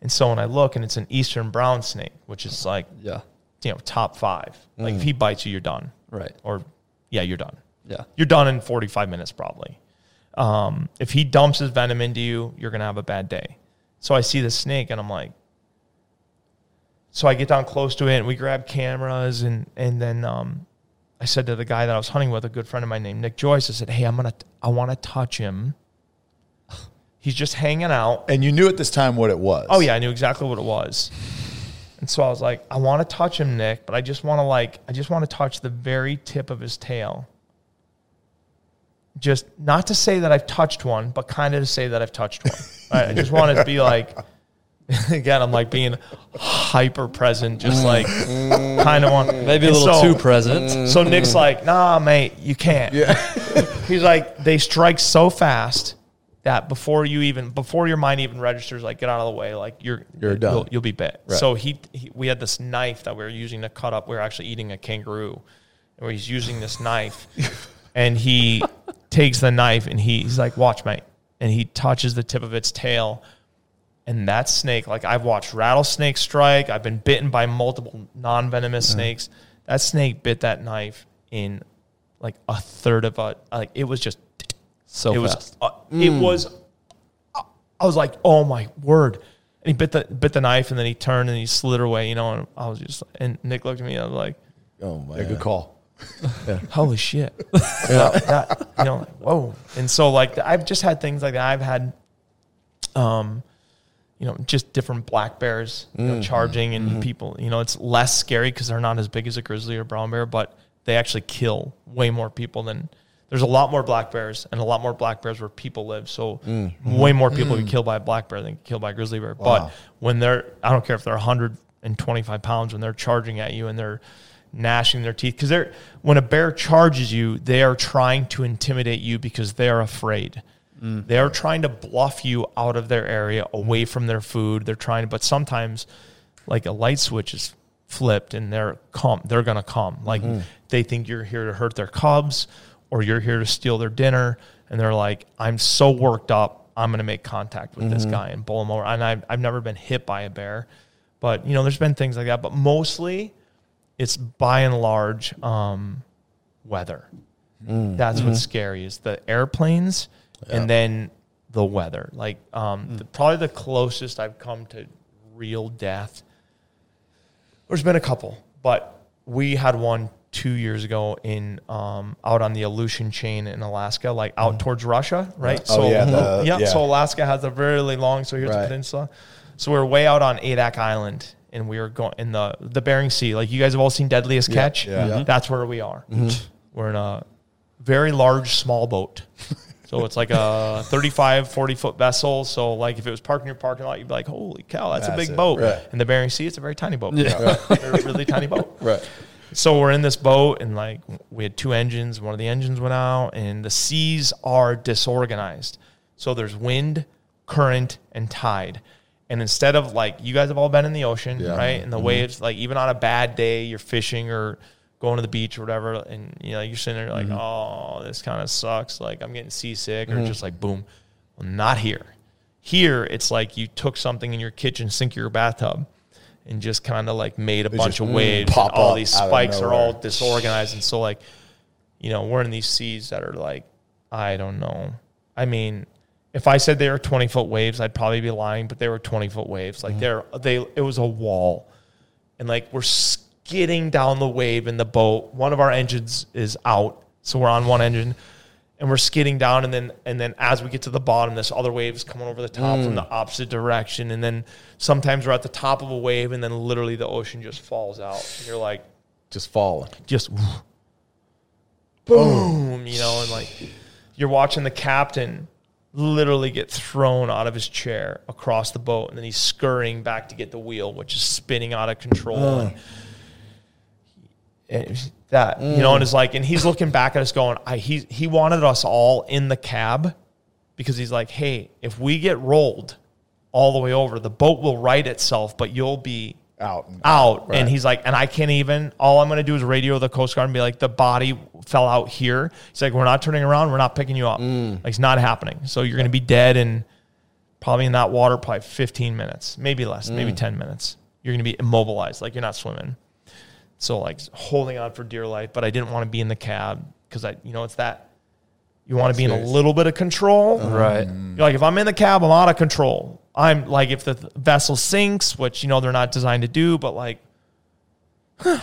And so when I look, and it's an eastern brown snake, which is like yeah, you know top five. Like if he bites you, you're done. right. Or yeah, you're done. Yeah, You're done in 45 minutes probably. Um, if he dumps his venom into you, you're gonna have a bad day. So I see the snake and I'm like, so I get down close to it and we grab cameras and and then um, I said to the guy that I was hunting with, a good friend of mine named Nick Joyce, I said, Hey, I'm gonna I wanna touch him. He's just hanging out. And you knew at this time what it was. Oh yeah, I knew exactly what it was. And so I was like, I want to touch him, Nick, but I just want to like, I just want to touch the very tip of his tail. Just not to say that I've touched one, but kind of to say that I've touched one. I I just wanted to be like, again, I'm like being hyper present, just mm. like mm. kind of want Maybe a little so- too present. So Nick's like, nah, mate, you can't. Yeah. He's like, they strike so fast that before you even before your mind even registers, like get out of the way, like you're You're done. You'll, you'll be bit. Right. So he, he, we had this knife that we were using to cut up. We were actually eating a kangaroo, and he's using this knife, and he takes the knife and he, he's like, watch, mate, and he touches the tip of its tail. And that snake, like I've watched rattlesnakes strike. I've been bitten by multiple non venomous uh-huh. snakes. That snake bit that knife in like a third of a like it was just So it was fast. uh, it was I was like, "Oh my word." And he bit the bit the knife and then he turned and he slid her away, you know, and I was just and Nick looked at me and I was like, Oh my Yeah, good call. holy shit. You know, that, you know, like, whoa. And so like I've just had things like that. I've had um you know, just different black bears you know, charging and people, you know, it's less scary because they're not as big as a grizzly or brown bear, but they actually kill way more people than there's a lot more black bears and a lot more black bears where people live. So mm. way more people get mm. killed by a black bear than get killed by a grizzly bear. Wow. But when they're, I don't care if they're 125 pounds, when they're charging at you and they're gnashing their teeth, because they're, when a bear charges you, they are trying to intimidate you because they're afraid. Mm. They are trying to bluff you out of their area, away from their food. They're trying to, but sometimes, like a light switch is flipped, and they're come. They're gonna come. Like mm-hmm. they think you're here to hurt their cubs, or you're here to steal their dinner, and they're like, "I'm so worked up. I'm gonna make contact with this guy and bowl him over." And I've I've never been hit by a bear, but you know, there's been things like that. But mostly, it's by and large um, weather. That's what's scary is the airplanes and then the weather. Like um, the, probably the closest I've come to real death. There's been a couple, but we had one two years ago in um, out on the Aleutian chain in Alaska, like out towards Russia, right? Oh, yeah, the- yeah, yeah. So Alaska has a very really long. So here's Right. the peninsula. So we're way out on Adak Island, and we are going in the the Bering Sea. Like you guys have all seen Deadliest Catch. yeah. Mhm. That's where we are. We're in a very large small boat. So it's like a 35, 40 foot vessel. So like if it was parked in your parking lot, you'd be like, holy cow, that's a Massive. big boat. Right. In the Bering Sea, it's a very tiny boat. Yeah. A really tiny boat. Right. So we're in this boat and like we had two engines. One of the engines went out and the seas are disorganized. So there's wind, current, and tide. And instead of like you guys have all been in the ocean, Yeah. right? And the mm-hmm. waves, like even on a bad day, you're fishing or going to the beach or whatever, and you know, you're sitting there like, mm-hmm. oh, this kind of sucks. Like I'm getting seasick, or mm-hmm. just like boom. Well, not here. Here, it's like you took something in your kitchen sink your bathtub and just kind of like made a bunch of waves. pop and all these spikes are all disorganized. And so, like, you know, we're in these seas that are like, I don't know. I mean, if I said they were 20 foot waves, I'd probably be lying, but they were 20 foot waves. Like, they're, they, it was a wall. And like, we're skidding down the wave in the boat. One of our engines is out. So we're on one engine and we're skidding down and then and then as we get to the bottom this other wave is coming over the top from mm. the opposite direction. And then sometimes we're at the top of a wave and then literally the ocean just falls out. And you're like Just falling. just boom. You know and like you're watching the captain literally get thrown out of his chair across the boat and then he's scurrying back to get the wheel which is spinning out of control. And, and that you know and mm. it's like and he's looking back at us going I, he, he wanted us all in the cab because he's like hey if we get rolled all the way over the boat will right itself but you'll be Out. and- out. and he's like and i can't even all i'm going to do is radio the coast guard and be like the body fell out here. He's like we're not turning around we're not picking you up. Mm. Like it's not happening. So you're going to be dead and probably in that water probably 15 minutes maybe less maybe mm. 10 minutes. You're going to be immobilized like you're not swimming so like holding on for dear life but i didn't want to be in the cab because i you know it's that you want to be in a little bit of control Right. you're like, if I'm in the cab, I'm out of control. I'm like, if the vessel sinks, which you know they're not designed to do, but like, but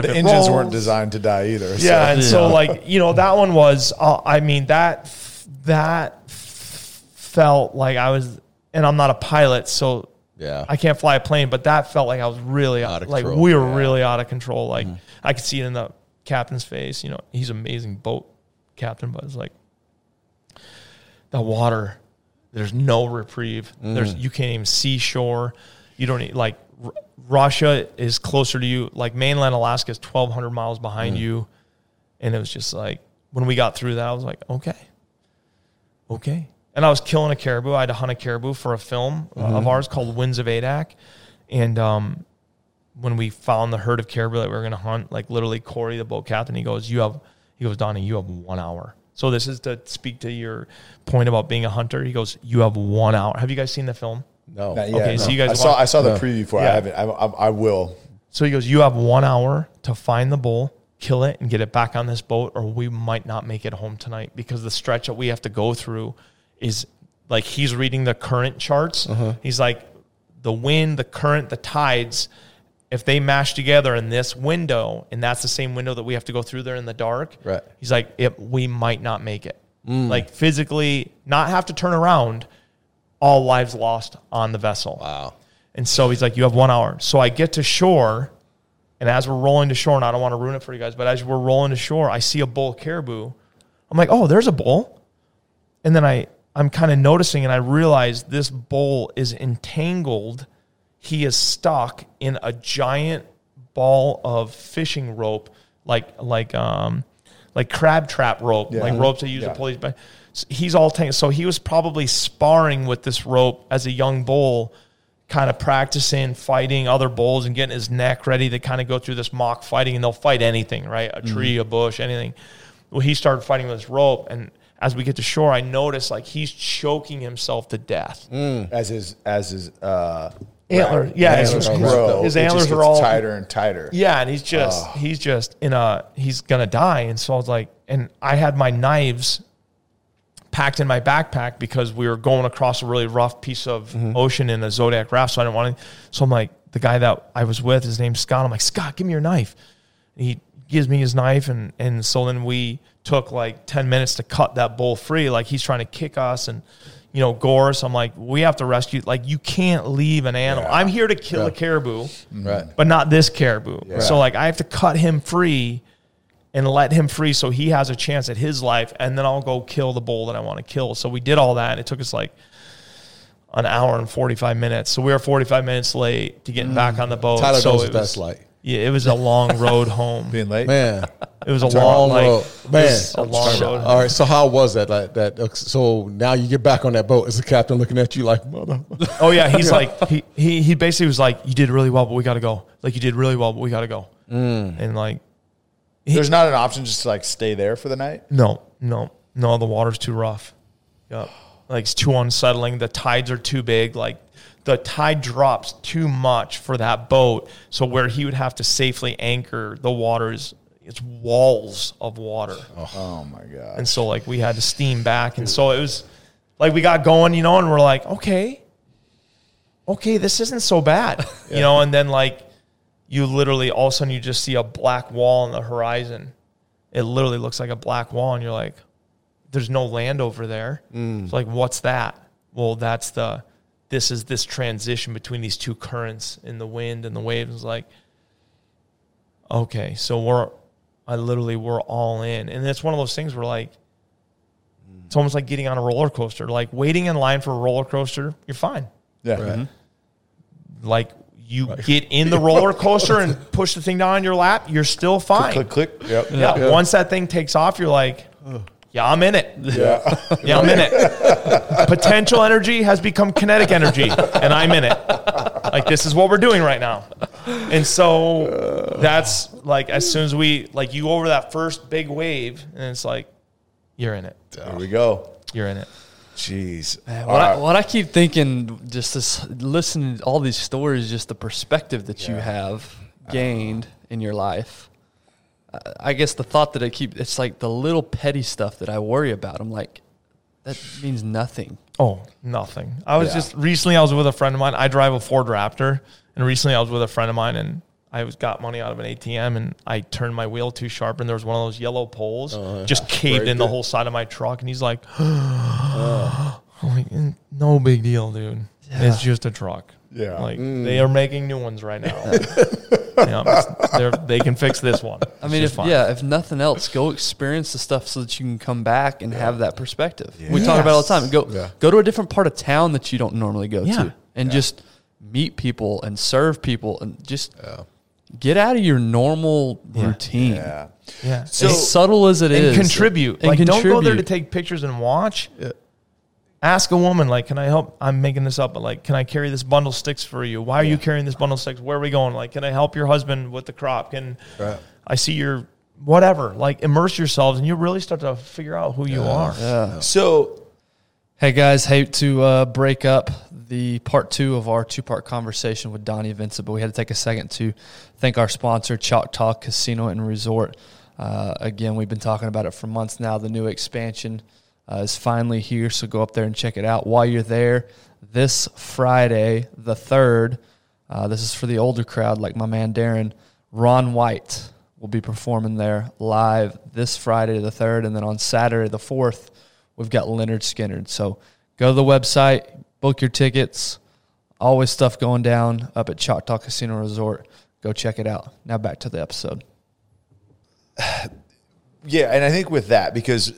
if The it engines rolls- weren't designed to die either. so- yeah, and so like you know that one was. Uh, I mean that that felt like I was, and I'm not a pilot, so Yeah. I can't fly a plane. But that felt like I was really Out of like control, we were yeah. really out of control. Like mm-hmm. I could see it in the captain's face. You know, he's an amazing boat captain, but it's like the water. There's no reprieve. There's mm. you can't even see shore. You don't need, like R- Russia is closer to you. Like mainland Alaska is 1,200 miles behind mm. you, and it was just like when we got through that, I was like, okay, okay. And I was killing a caribou. I had to hunt a caribou for a film uh, of ours called Winds of Adak, and um, when we found the herd of caribou that we were going to hunt, like literally Corey, the boat captain, he goes, "You have," he goes, "Donnie, you have one hour." So this is to speak to your point about being a hunter. He goes, "You have one hour." Have you guys seen the film? No. Yet, Okay, so you guys I saw I saw the Yeah. preview for it. I haven't. I, I, I will. So he goes, "You have one hour to find the bull, kill it, and get it back on this boat, or we might not make it home tonight because the stretch that we have to go through is like he's reading the current charts. Uh-huh. He's like, the wind, the current, the tides." If they mash together in this window, and that's the same window that we have to go through there in the dark, Right. He's like, it, we might not make it. Mm. Like physically, not have to turn around, all lives lost on the vessel. Wow. And so he's like, You have one hour. So I get to shore, and as we're rolling to shore, and I don't want to ruin it for you guys, but as we're rolling to shore, I see a bull caribou. I'm like, Oh, there's a bull. And then I, I'm kind of noticing, and I realize this bull is entangled. He is stuck in a giant ball of fishing rope, like like um like crab trap rope, like ropes they use Yeah. to pull these back. So he's all tangled. So he was probably sparring with this rope as a young bull, kind of practicing fighting other bulls and getting his neck ready to kind of go through this mock fighting. And they'll fight anything, right? A tree, a bush, anything. Well, he started fighting with this rope, and as we get to shore, I notice like he's choking himself to death. As his as his uh, Antler, right, yeah, antlers his- grow, his it just antlers are gets all- tighter and tighter. Yeah, and he's just he's just in a he's gonna die. And so I was like, and I had my knives packed in my backpack because we were going across a really rough piece of ocean in a Zodiac raft. So I didn't want to. So I'm like, the guy that I was with, his name's Scott. I'm like, Scott, give me your knife. And he gives me his knife, and and so then we took like ten minutes to cut that bull free. Like he's trying to kick us and. You know, gore us. I'm like, we have to rescue. Like, you can't leave an animal. Yeah. I'm here to kill a caribou Right. but not this caribou. So like I have to cut him free and let him free so he has a chance at his life and then I'll go kill the bull that I want to kill. So we did all that and it took us like an hour and 45 minutes. So we were 45 minutes late to getting mm. back on the boat. Tyler so knows what was, that's like. Yeah, it was a long road home. Being late. Man. It was a Long long, like, road. Man. a long road. All right. So how was that? Like that. uh, So now you get back on that boat. Is the captain looking at you like mother? Oh yeah, he's like he, he he basically was like, you did really well, but we got to go. Like you did really well, but we got to go. And like There's not an option just to like stay there for the night. No, no, no. The water's too rough. Yep. Like it's too unsettling. The tides are too big. Like the tide drops too much for that boat. So where he would have to safely anchor, the water is it's walls of water. Oh, oh my god. And so like we had to steam back. And so it was like we got going, you know, and we're like, okay, okay, this isn't so bad. You know, and then like you literally all of a sudden you just see a black wall on the horizon. It literally looks like a black wall, and you're like, there's no land over there. Mm. It's like, what's that? Well, that's the this is this transition between these two currents in the wind and the waves. It's like, okay, so we're I literally we're all in. And it's one of those things where like it's almost like getting on a roller coaster. Like waiting in line for a roller coaster, you're fine. yeah. Right. Mm-hmm. Like you get in the roller coaster and push the thing down on your lap, you're still fine. Click click. Yep. Yeah. Once that thing takes off, you're like, yeah, I'm in it. Yeah. Yeah, I'm in it. Potential energy has become kinetic energy, and I'm in it. Like this is what we're doing right now. And so that's like as soon as we like you go over that first big wave, and it's like you're in it. Here we go. You're in it. Jeez. Man, All what, I, what I keep thinking, just this, listening to all these stories, just the perspective that you have gained in your life. I- guess the thought that I keep, it's like the little petty stuff that I worry about. I'm like, that means nothing. Oh, nothing. I was Yeah. just recently. I was with a friend of mine. I drive a Ford Raptor, and recently I was with a friend of mine, and I was got money out of an ATM, and I turned my wheel too sharp, and there was one of those yellow poles just caved in the it. whole side of my truck, and he's like, I'm like, "Mm, "No big deal, dude. It's just a truck. Yeah. like mm. they are making new ones right now. yeah, it's- they're- can fix this one. I mean, if, yeah, if nothing else, go experience the stuff so that you can come back and have that perspective. We talk about it all the time. Go Yeah. go to a different part of town that you don't normally go Yeah. to, and just meet people and serve people, and just get out of your normal routine. Yeah. yeah. So- as subtle as it and is, contribute. And like, don't go there to take pictures and watch. Ask a woman, like, can I help? I'm making this up, but like, can I carry this bundle of sticks for you? Why are you carrying this bundle of sticks? Where are we going? Like, can I help your husband with the crop? Can Right. I see your whatever? Like, immerse yourselves, and you really start to figure out who you are. Yeah. So Hey guys, hate to uh, break up the part two of our two part conversation with Donnie Vincent, but we had to take a second to thank our sponsor, Choctaw Casino and Resort. Uh, again, we've been talking about it for months now. The new expansion uh, is finally here, so go up there and check it out. While you're there, this Friday, the 3rd, uh, this is for the older crowd like my man Darren, Ron White will be performing there live this Friday, the 3rd, and then on Saturday, the 4th, we've got Lynyrd Skynyrd. So go to the website, book your tickets. Always stuff going down up at Choctaw Casino Resort. Go check it out. Now back to the episode. Yeah, and I think with that, because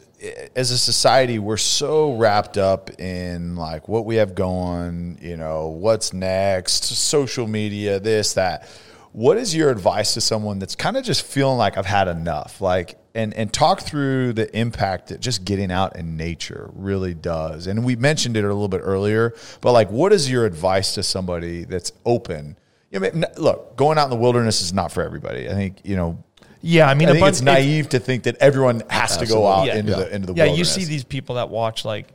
as a society, we're so wrapped up in like what we have going, you know, what's next, social media, this, that. What is your advice to someone that's kind of just feeling like I've had enough? Like, and and talk through the impact that just getting out in nature really does. And we mentioned it a little bit earlier, but like, what is your advice to somebody that's open? You know, look, going out in the wilderness is not for everybody. I think you know Yeah, I mean, I a think bunch, it's naive to think that everyone has to go out Yeah. into Yeah. the into the yeah, you see these people that watch like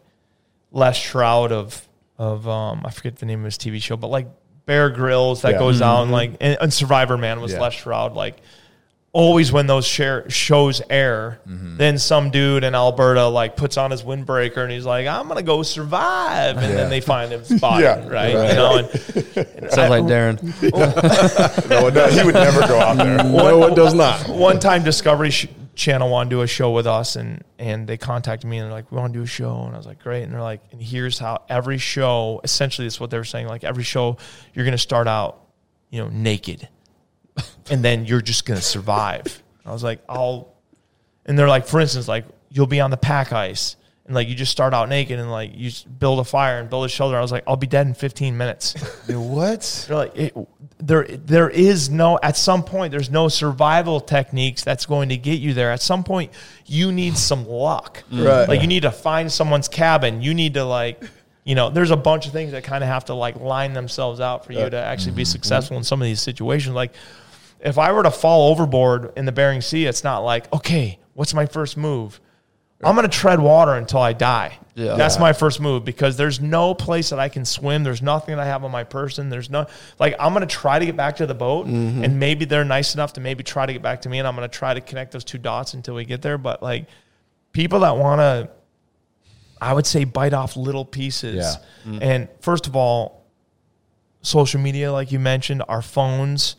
Les Stroud of of um I forget the name of his TV show, but like Bear Grylls that Yeah. goes out and like and, and Survivor Man was Yeah. Les Stroud like always when those share shows air, Mm-hmm. then some dude in Alberta like puts on his windbreaker and he's like, I'm gonna go survive, and Yeah. then they find him spotted, Yeah. right? Right. You know, and, Sounds like Darren. no, no, he would never go out there. No, it does not. one time Discovery sh- Channel wanted to do a show with us, and and they contacted me and they're like, "We want to do a show," and I was like, "Great!" And they're like, "And here's how every show, essentially, it's what they were saying. Like every show, you're going to start out, you know, naked, and then you're just going to survive." I was like, "I'll," and they're like, for instance, like you'll be on the pack ice. And like you just start out naked and like you build a fire and build a shelter. I was like, I'll be dead in 15 minutes. what? They're like, it, there, there is no, at some point, there's no survival techniques that's going to get you there. At some point, you need some luck. Mm. Right. Like, you need to find someone's cabin. You need to, like, you know, there's a bunch of things that kind of have to, like, line themselves out for you to actually be mm-hmm. successful in some of these situations. Like, if I were to fall overboard in the Bering Sea, it's not like, okay, what's my first move? I'm going to tread water until I die. Yeah. That's my first move because there's no place that I can swim. There's nothing that I have on my person. There's no, like, I'm going to try to get back to the boat mm-hmm. and maybe they're nice enough to maybe try to get back to me and I'm going to try to connect those two dots until we get there. But, like, people that want to, I would say, bite off little pieces. Yeah. Mm. And first of all, social media, like you mentioned, our phones.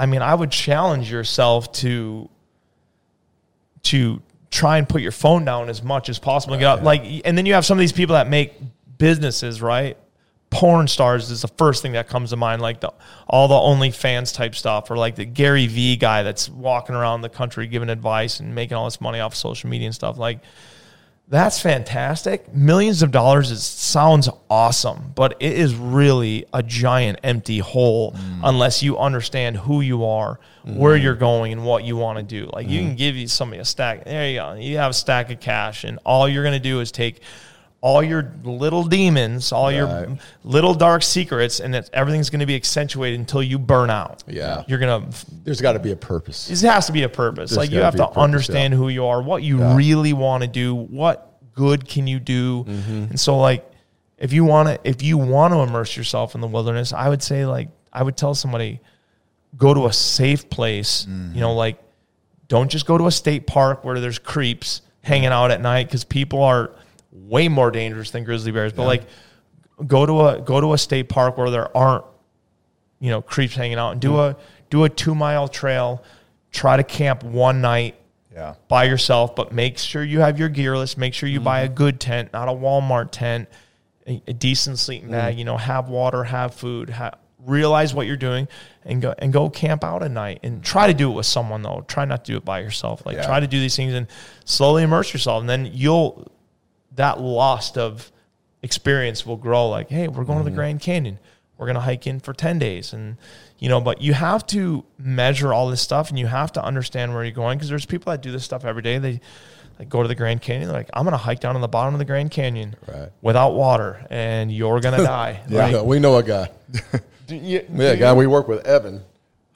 I mean, I would challenge yourself to to try and put your phone down as much as possible. Get out, like, and then you have some of these people that make businesses, right? Porn stars is the first thing that comes to mind, like the all the OnlyFans type stuff, or like the Gary V guy that's walking around the country giving advice and making all this money off social media and stuff. Like, that's fantastic. Millions of dollars is sounds awesome, but it is really a giant empty hole mm. unless you understand who you are, where mm. you're going, and what you want to do. Like you mm. can give you somebody a stack. There you go. You have a stack of cash, and all you're going to do is take all your little demons, all your little dark secrets, and that everything's going to be accentuated until you burn out. Yeah. you're gonna There's got to be a purpose. this has to be a purpose. There's like you have to purpose, understand who you are, what you really want to do, what good can you do, Mm-hmm. and so like if you want to if you want to immerse yourself in the wilderness, I would say like I would tell somebody go to a safe place. Mm-hmm. You know, like don't just go to a state park where there's creeps. hanging out at night because people are way more dangerous than grizzly bears. But like, go to a go to a state park where there aren't you know creeps hanging out and do a do a two mile trail. Try to camp one night Yeah. by yourself, but make sure you have your gear list. Make sure you buy a mm-hmm. good tent, not a Walmart tent, a, a decent sleeping mm. bag. You know, have water, have food, ha- realize what you're doing, and go and go camp out at night. And try to do it with someone though. Try not to do it by yourself. Like Yeah. try to do these things and slowly immerse yourself, and then you'll that lost of experience will grow. Like, hey, we're going to the mm-hmm. Grand Canyon. We're going to hike in for 10 days. And, you know, but you have to measure all this stuff and you have to understand where you're going because there's people that do this stuff every day. They like go to the Grand Canyon. They're like, I'm going to hike down to the bottom of the Grand Canyon Right. without water and you're going to die. Like, Yeah, we know a guy. do you- Yeah, a guy we work with, Evan.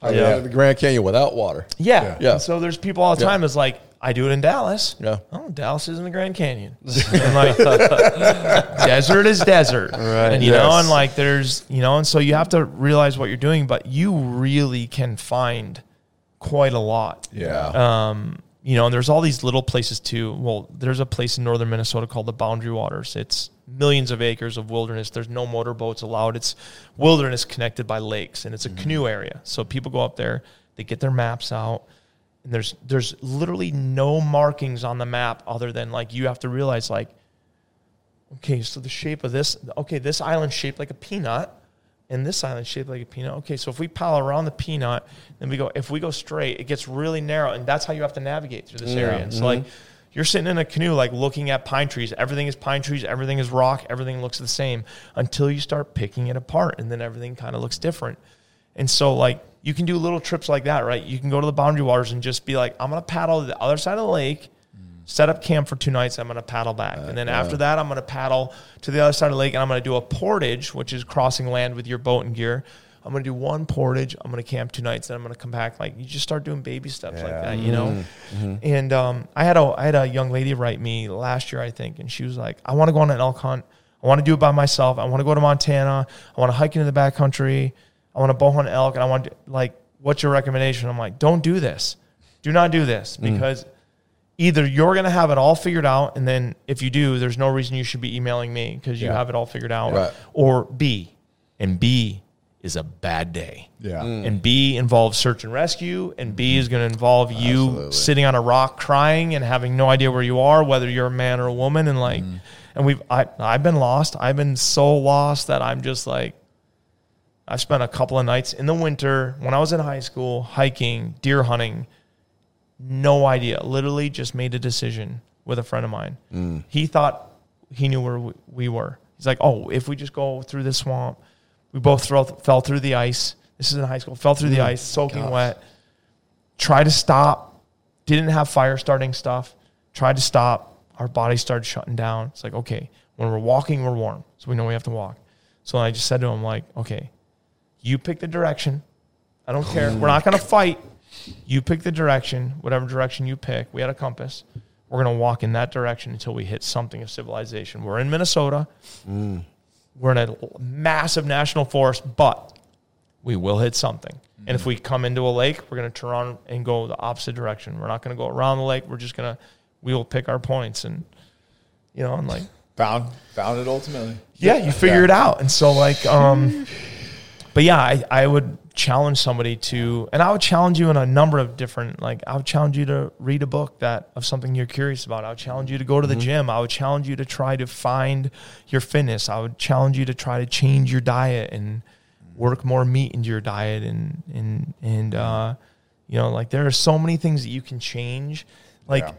Yeah. the Grand Canyon without water. Yeah. Yeah. And so there's people all the Yeah. time is like, I do it in Dallas. Yeah. Oh, Dallas is in the Grand Canyon. and like, desert is desert. Right. And you know, and like there's, you know, and so you have to realize what you're doing, but you really can find quite a lot. Yeah. Um, you know, and there's all these little places too. Well, there's a place in northern Minnesota called the Boundary Waters. It's millions of acres of wilderness. There's no motorboats allowed. It's wilderness connected by lakes, and it's a canoe area. So people go up there, they get their maps out, and there's there's literally no markings on the map other than like you have to realize like, okay, so the shape of this, okay, this island shaped like a peanut and this island shaped like a peanut. Okay, so if we pile around the peanut, then we go. If we go straight, it gets really narrow, and that's how you have to navigate through this area. And so, mm-hmm. like, you're sitting in a canoe, like looking at pine trees. Everything is pine trees. Everything is rock. Everything looks the same until you start picking it apart, and then everything kind of looks different. And so, like, you can do little trips like that, right? You can go to the boundary waters and just be like, I'm gonna paddle to the other side of the lake set up camp for two nights. I'm going to paddle back. and then after that, I'm going to paddle to the other side of the lake and I'm going to do a portage, which is crossing land with your boat and gear. I'm going to do one portage. I'm going to camp two nights. Then I'm going to come back. Like you just start doing baby steps like that, you know? And um, I had a I had a young lady write me last year, I think, and she was like, I want to go on an elk hunt. I want to do it by myself. I want to go to Montana. I want to hike into the backcountry. I want to bow hunt elk. And I want to, like, what's your recommendation? I'm like, don't do this. Do not do this mm. because either you're going to have it all figured out, and then if you do, there's no reason you should be emailing me because you Yeah. have it all figured out. Right. Or B, and B is a bad day. Yeah. Mm. And B involves search and rescue, and B is going to involve you Absolutely. sitting on a rock crying and having no idea where you are, whether you're a man or a woman, and like, mm. and we've I I've been lost. I've been so lost that I'm just like, I've spent a couple of nights in the winter when I was in high school hiking, deer hunting. No idea. Literally just made a decision with a friend of mine. Mm. He thought he knew where we- we were. He's like, oh, if we just go through this swamp, we both throw, fell through the ice. This is in high school. Fell through the mm. ice, soaking wet. Tried to stop. Didn't have fire starting stuff. Tried to stop. Our bodies started shutting down. It's like, okay, when we're walking, we're warm. So we know we have to walk. So I just said to him, like, okay, you pick the direction. I don't care. We're not going to fight. You pick the direction, whatever direction you pick. We had a compass. We're going to walk in that direction until we hit something of civilization. We're in Minnesota. We're in a massive national forest, but we will hit something. And if we come into a lake, we're going to turn on and go the opposite direction. We're not going to go around the lake. We're just going to, we will pick our points and, you know, and like, Found found it ultimately. yeah, you figure it out. And so like, um, but yeah, I, I would challenge somebody to, and I would challenge you in a number of different, like I would challenge you to read a book that of something you're curious about. I would challenge you to go to the gym. I would challenge you to try to find your fitness. I would challenge you to try to change your diet and work more meat into your diet. And, and, and, uh, you know, like there are so many things that you can change. Like, Yeah.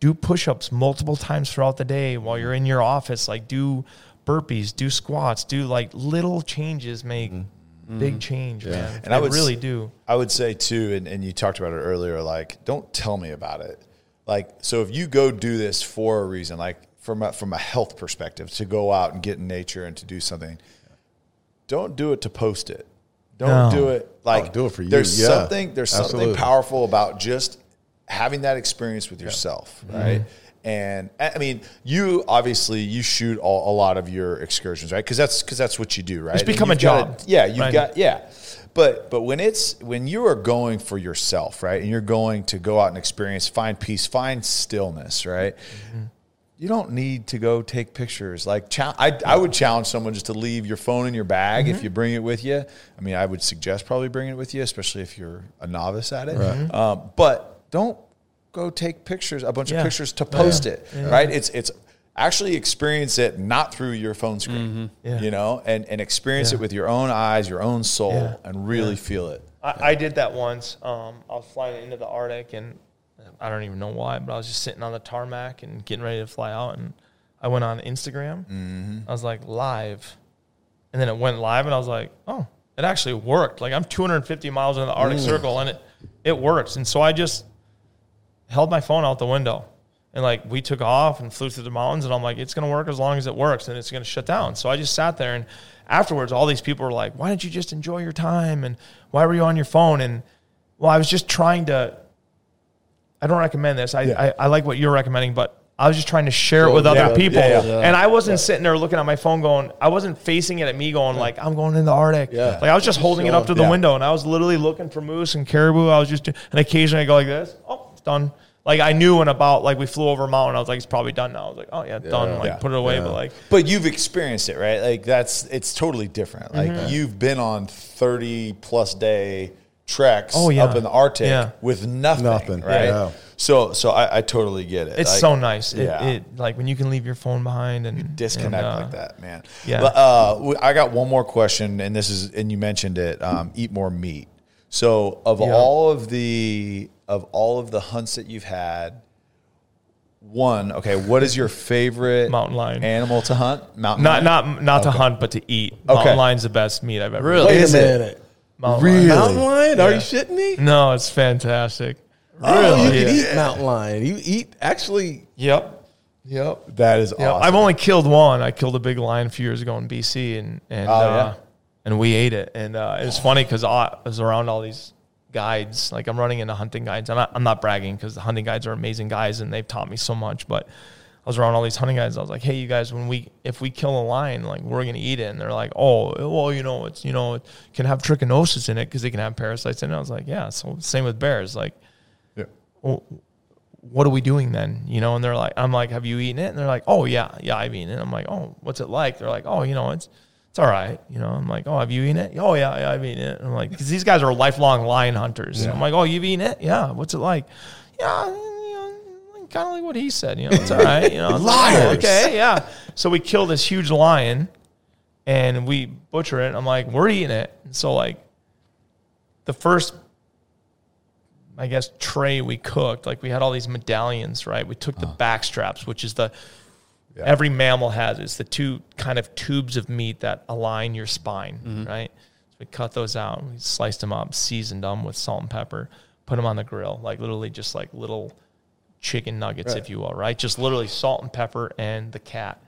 do push-ups multiple times throughout the day while you're in your office like do burpees do squats do like little changes make mm-hmm. big mm-hmm. change man And and I i would really do I would say too, and, and you talked about it earlier, like, don't tell me about it. Like, so if you go do this for a reason, like from a, from a health perspective, to go out and get in nature and to do something, don't do it to post it. Don't No. do it oh, like Oh, do it for you. There's Yeah. something there's Absolutely. something powerful about just having that experience with yourself, mm-hmm. right? And I mean, you obviously you shoot all, a lot of your excursions, right? Because that's because that's what you do, right? It's become a job. yeah, you've Right. got yeah. But but when it's when you are going for yourself, right, and you're going to go out and experience, find peace, find stillness, right. You don't need to go take pictures. Like I, I would challenge someone just to leave your phone in your bag Mm-hmm. if you bring it with you. I mean, I would suggest probably bringing it with you, especially if you're a novice at it. Um, but don't go take pictures, a bunch Yeah. of pictures to post it. Right? It's it's actually experience it not through your phone screen. Yeah. You know, and and experience Yeah. it with your own eyes, your own soul, Yeah. and really feel it. I, I did that once. Um, I was flying into the Arctic, and I don't even know why, but I was just sitting on the tarmac and getting ready to fly out, and I went on Instagram. Mm-hmm. I was like live, and then it went live, and I was like, oh, it actually worked. Like I'm 250 miles in the Arctic Circle, and it it works. And so I just held my phone out the window. And like we took off and flew through the mountains, and I'm like, it's gonna work as long as it works, and it's gonna shut down. So I just sat there, and afterwards, all these people were like, "Why didn't you just enjoy your time?" And why were you on your phone? And well, I was just trying to. I don't recommend this. I, Yeah. I, I like what you're recommending, but I was just trying to share it with yeah, other people, yeah, and I wasn't sitting there looking at my phone, going. I wasn't facing it at me, going like, "I'm going in the Arctic." Like I was just holding it up to the window, and I was literally looking for moose and caribou. I was just, and occasionally I go like this. Oh, done. Like I knew when about like we flew over a mountain, I was like, it's probably done now. I was like, oh yeah, done. Like Yeah. put it away. Yeah. But like, But you've experienced it, right? Like that's it's totally different. Like Mm-hmm. you've been on thirty plus day treks Oh, yeah. up in the Arctic Yeah. with nothing, Nothing, right? yeah. So so I, I totally get it. it's Like, so nice. It, yeah. it like when you can leave your phone behind and disconnect and, uh, like that, man. yeah. But, uh, w- I got one more question, and this is, and you mentioned it. Um, eat more meat. So, of Yeah. all of the of all of the hunts that you've had, one, okay, what is your favorite Mountain lion. animal to hunt? Mountain Not lion? not not to hunt, but to eat. Mountain lion's the best meat I've ever. Really? eaten. Wait a Is it? minute. Mountain Really? lion. Mountain lion? Are you shitting me? No, it's fantastic. Oh, you Yeah. can eat mountain lion. You eat actually. Yep. Yep. That is Yeah, awesome. I've only killed one. I killed a big lion a few years ago in BC, and and Oh, uh, yeah? and we ate it. And uh, it was funny because I was around all these guides. Like I'm running into hunting guides. I'm not, I'm not bragging because the hunting guides are amazing guys and they've taught me so much. But I was around all these hunting guides. I was like, hey, you guys, when we if we kill a lion, like we're gonna eat it. And they're like, oh, well, you know, it's you know, it can have trichinosis in it because it can have parasites in it. I was like, yeah. So same with bears, like Yeah. well, what are we doing then? You know, and they're like, I'm like, have you eaten it? And they're like, oh yeah, yeah, I've eaten it. I'm like, oh, what's it like? They're like, oh, you know, it's it's all right. You know, I'm like, oh, have you eaten it? Oh yeah, yeah, I've eaten it. I'm like, because these guys are lifelong lion hunters. I'm like, oh, you've eaten it? Yeah. What's it like? Yeah, you know, kind of like what he said. You know, it's all right. You know, Liars. okay, yeah. So we kill this huge lion, and we butcher it. I'm like, we're eating it. And so like, the first I guess tray we cooked. Like we had all these medallions, right? We took the uh-huh. back straps, which is the every mammal has. It's the two kind of tubes of meat that align your spine, mm-hmm. right? So we cut those out. We sliced them up, seasoned them with salt and pepper, put them on the grill, like literally just like little chicken nuggets, if you will, right? Just literally salt and pepper and the cat.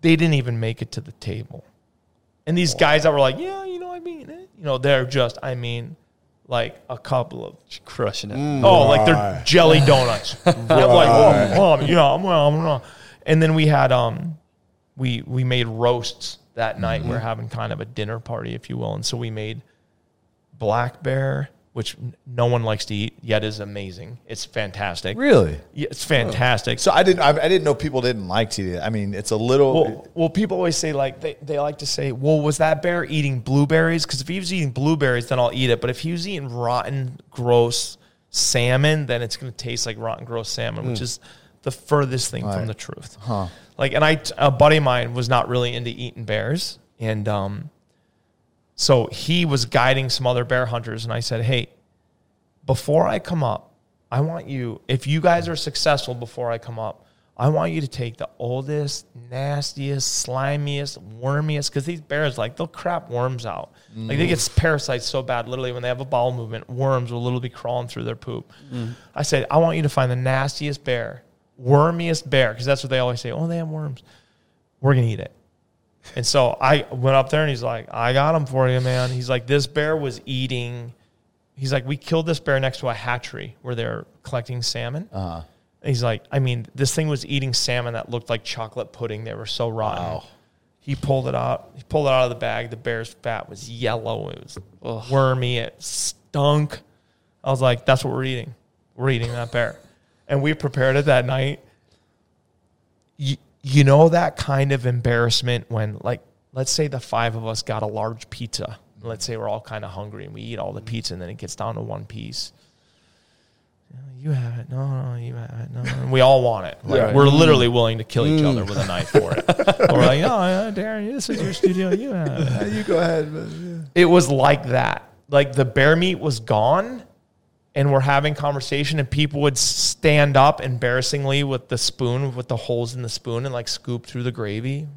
They didn't even make it to the table. And these guys that were like, yeah, you know, I mean it. You know, they're just, I mean, like a couple of crushing it. Oh, like they're jelly donuts. I'm like, oh, mom, know, I'm, I'm, I'm, and then we had um, we we made roasts that night. Mm-hmm. We're having kind of a dinner party, if you will, and so we made black bear, which no one likes to eat, yet is amazing. It's fantastic. Really? Yeah, it's fantastic. So I didn't. I, I didn't know people didn't like to eat it. I mean, it's a little. Well, well, people always say like they, they like to say, well, was that bear eating blueberries? Because if he was eating blueberries, then I'll eat it. But if he was eating rotten, gross salmon, then it's going to taste like rotten, gross salmon, which is the furthest thing from the truth. Like, and I, a buddy of mine was not really into eating bears, and um, so he was guiding some other bear hunters, and I said, hey, before I come up, I want you, if you guys are successful before I come up, I want you to take the oldest, nastiest, slimiest, wormiest, because these bears, like, they'll crap worms out. Like, they get parasites so bad, literally, when they have a bowel movement, worms will literally be crawling through their poop. I said, I want you to find the nastiest bear, wormiest bear, because that's what they always say. Oh, they have worms. We're going to eat it. And so I went up there and he's like, I got him for you, man. He's like, this bear was eating. He's like, we killed this bear next to a hatchery where they're collecting salmon. Uh-huh. he's like, I mean, this thing was eating salmon that looked like chocolate pudding. They were so rotten. Wow. He pulled it out. He pulled it out of the bag. The bear's fat was yellow. It was wormy. It stunk. I was like, that's what we're eating. We're eating that bear. And we prepared it that night. You, you know that kind of embarrassment when, like, let's say the five of us got a large pizza. Let's say we're all kind of hungry and we eat all the pizza and then it gets down to one piece. You have it. No, no, you have it. No, and we all want it. Like, Yeah. We're literally willing to kill each mm. other with a knife for it. we're like, oh, Darren, this is your studio. You have it you go ahead. it was like that. Like the bear meat was gone, and we're having conversation, and people would stand up embarrassingly with the spoon, with the holes in the spoon, and like scoop through the gravy.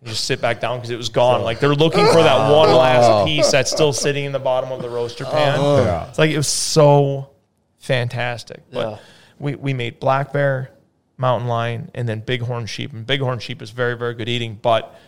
And just sit back down because it was gone. Like they're looking for that oh. one last oh. piece that's still sitting in the bottom of the roaster oh. pan. Yeah. It's like it was so fantastic. But Yeah. we, we made black bear, mountain lion, and then bighorn sheep. And bighorn sheep is very, very good eating. But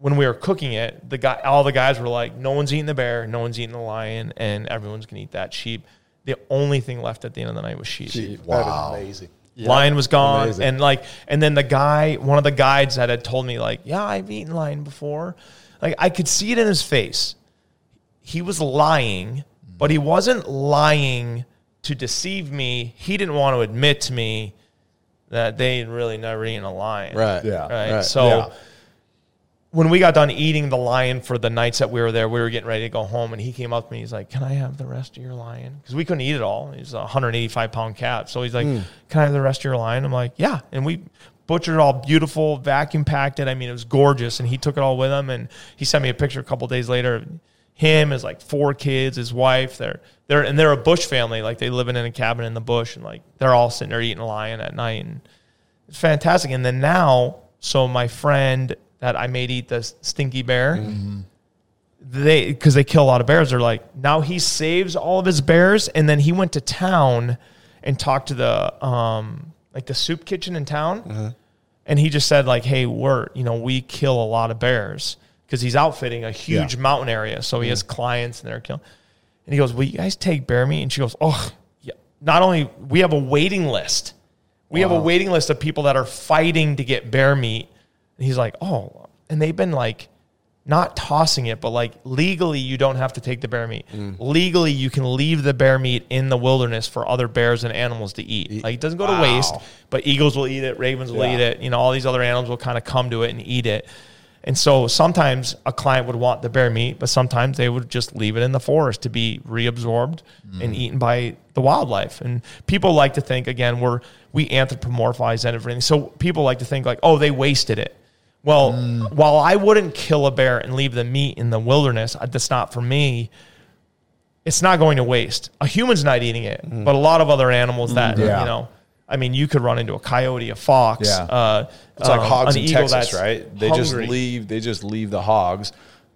when we were cooking it, the guy all the guys were like, No one's eating the bear, no one's eating the lion, and everyone's gonna eat that sheep. The only thing left at the end of the night was sheep. Wow. That is amazing. Lion was gone, Amazing. and like, and then the guy, one of the guides that had told me, like, yeah, I've eaten lion before. Like, I could see it in his face. He was lying, but he wasn't lying to deceive me. He didn't want to admit to me that they had really never eaten a lion. Right. Yeah. Right. Right. So Yeah. When we got done eating the lion for the nights that we were there, we were getting ready to go home, and he came up to me. He's like, "Can I have the rest of your lion?" Because we couldn't eat it all. He's a 185 pound cat, so he's like, Hmm. "Can I have the rest of your lion?" I'm like, "Yeah." And we butchered it all beautiful, vacuum packed it. I mean, it was gorgeous, and he took it all with him. And he sent me a picture a couple days later. of Him, his like four kids, his wife. They're they're and they're a bush family. Like they live in a cabin in the bush, and like they're all sitting there eating a lion at night, and it's fantastic. And then now, so my friend that I made eat the stinky bear, mm-hmm. they because they kill a lot of bears. They're like now he saves all of his bears, and then he went to town and talked to the um like the soup kitchen in town, uh-huh. and he just said like, hey, we're you know we kill a lot of bears because he's outfitting a huge Yeah. mountain area, so he has mm-hmm. clients and they're killing. And he goes, "Will you guys take bear meat?" And she goes, "Oh, yeah. Not only we have a waiting list, we have a waiting list of people that are fighting to get bear meat." And he's like, "Oh," and they've been like, not tossing it, but like legally, you don't have to take the bear meat. Mm. Legally, you can leave the bear meat in the wilderness for other bears and animals to eat. Like it doesn't go to waste, but eagles will eat it, ravens will Yeah. eat it. You know, all these other animals will kind of come to it and eat it. And so sometimes a client would want the bear meat, but sometimes they would just leave it in the forest to be reabsorbed mm. and eaten by the wildlife. And people like to think again, we're we anthropomorphize everything. So people like to think like, oh, they wasted it. Well, while I wouldn't kill a bear and leave the meat in the wilderness, that's not for me. It's not going to waste. A human's not eating it, but a lot of other animals that Yeah. you know. I mean, you could run into a coyote, a fox. Yeah. Uh, It's like um, hogs an in Texas, right? They just leave. They just leave the hogs,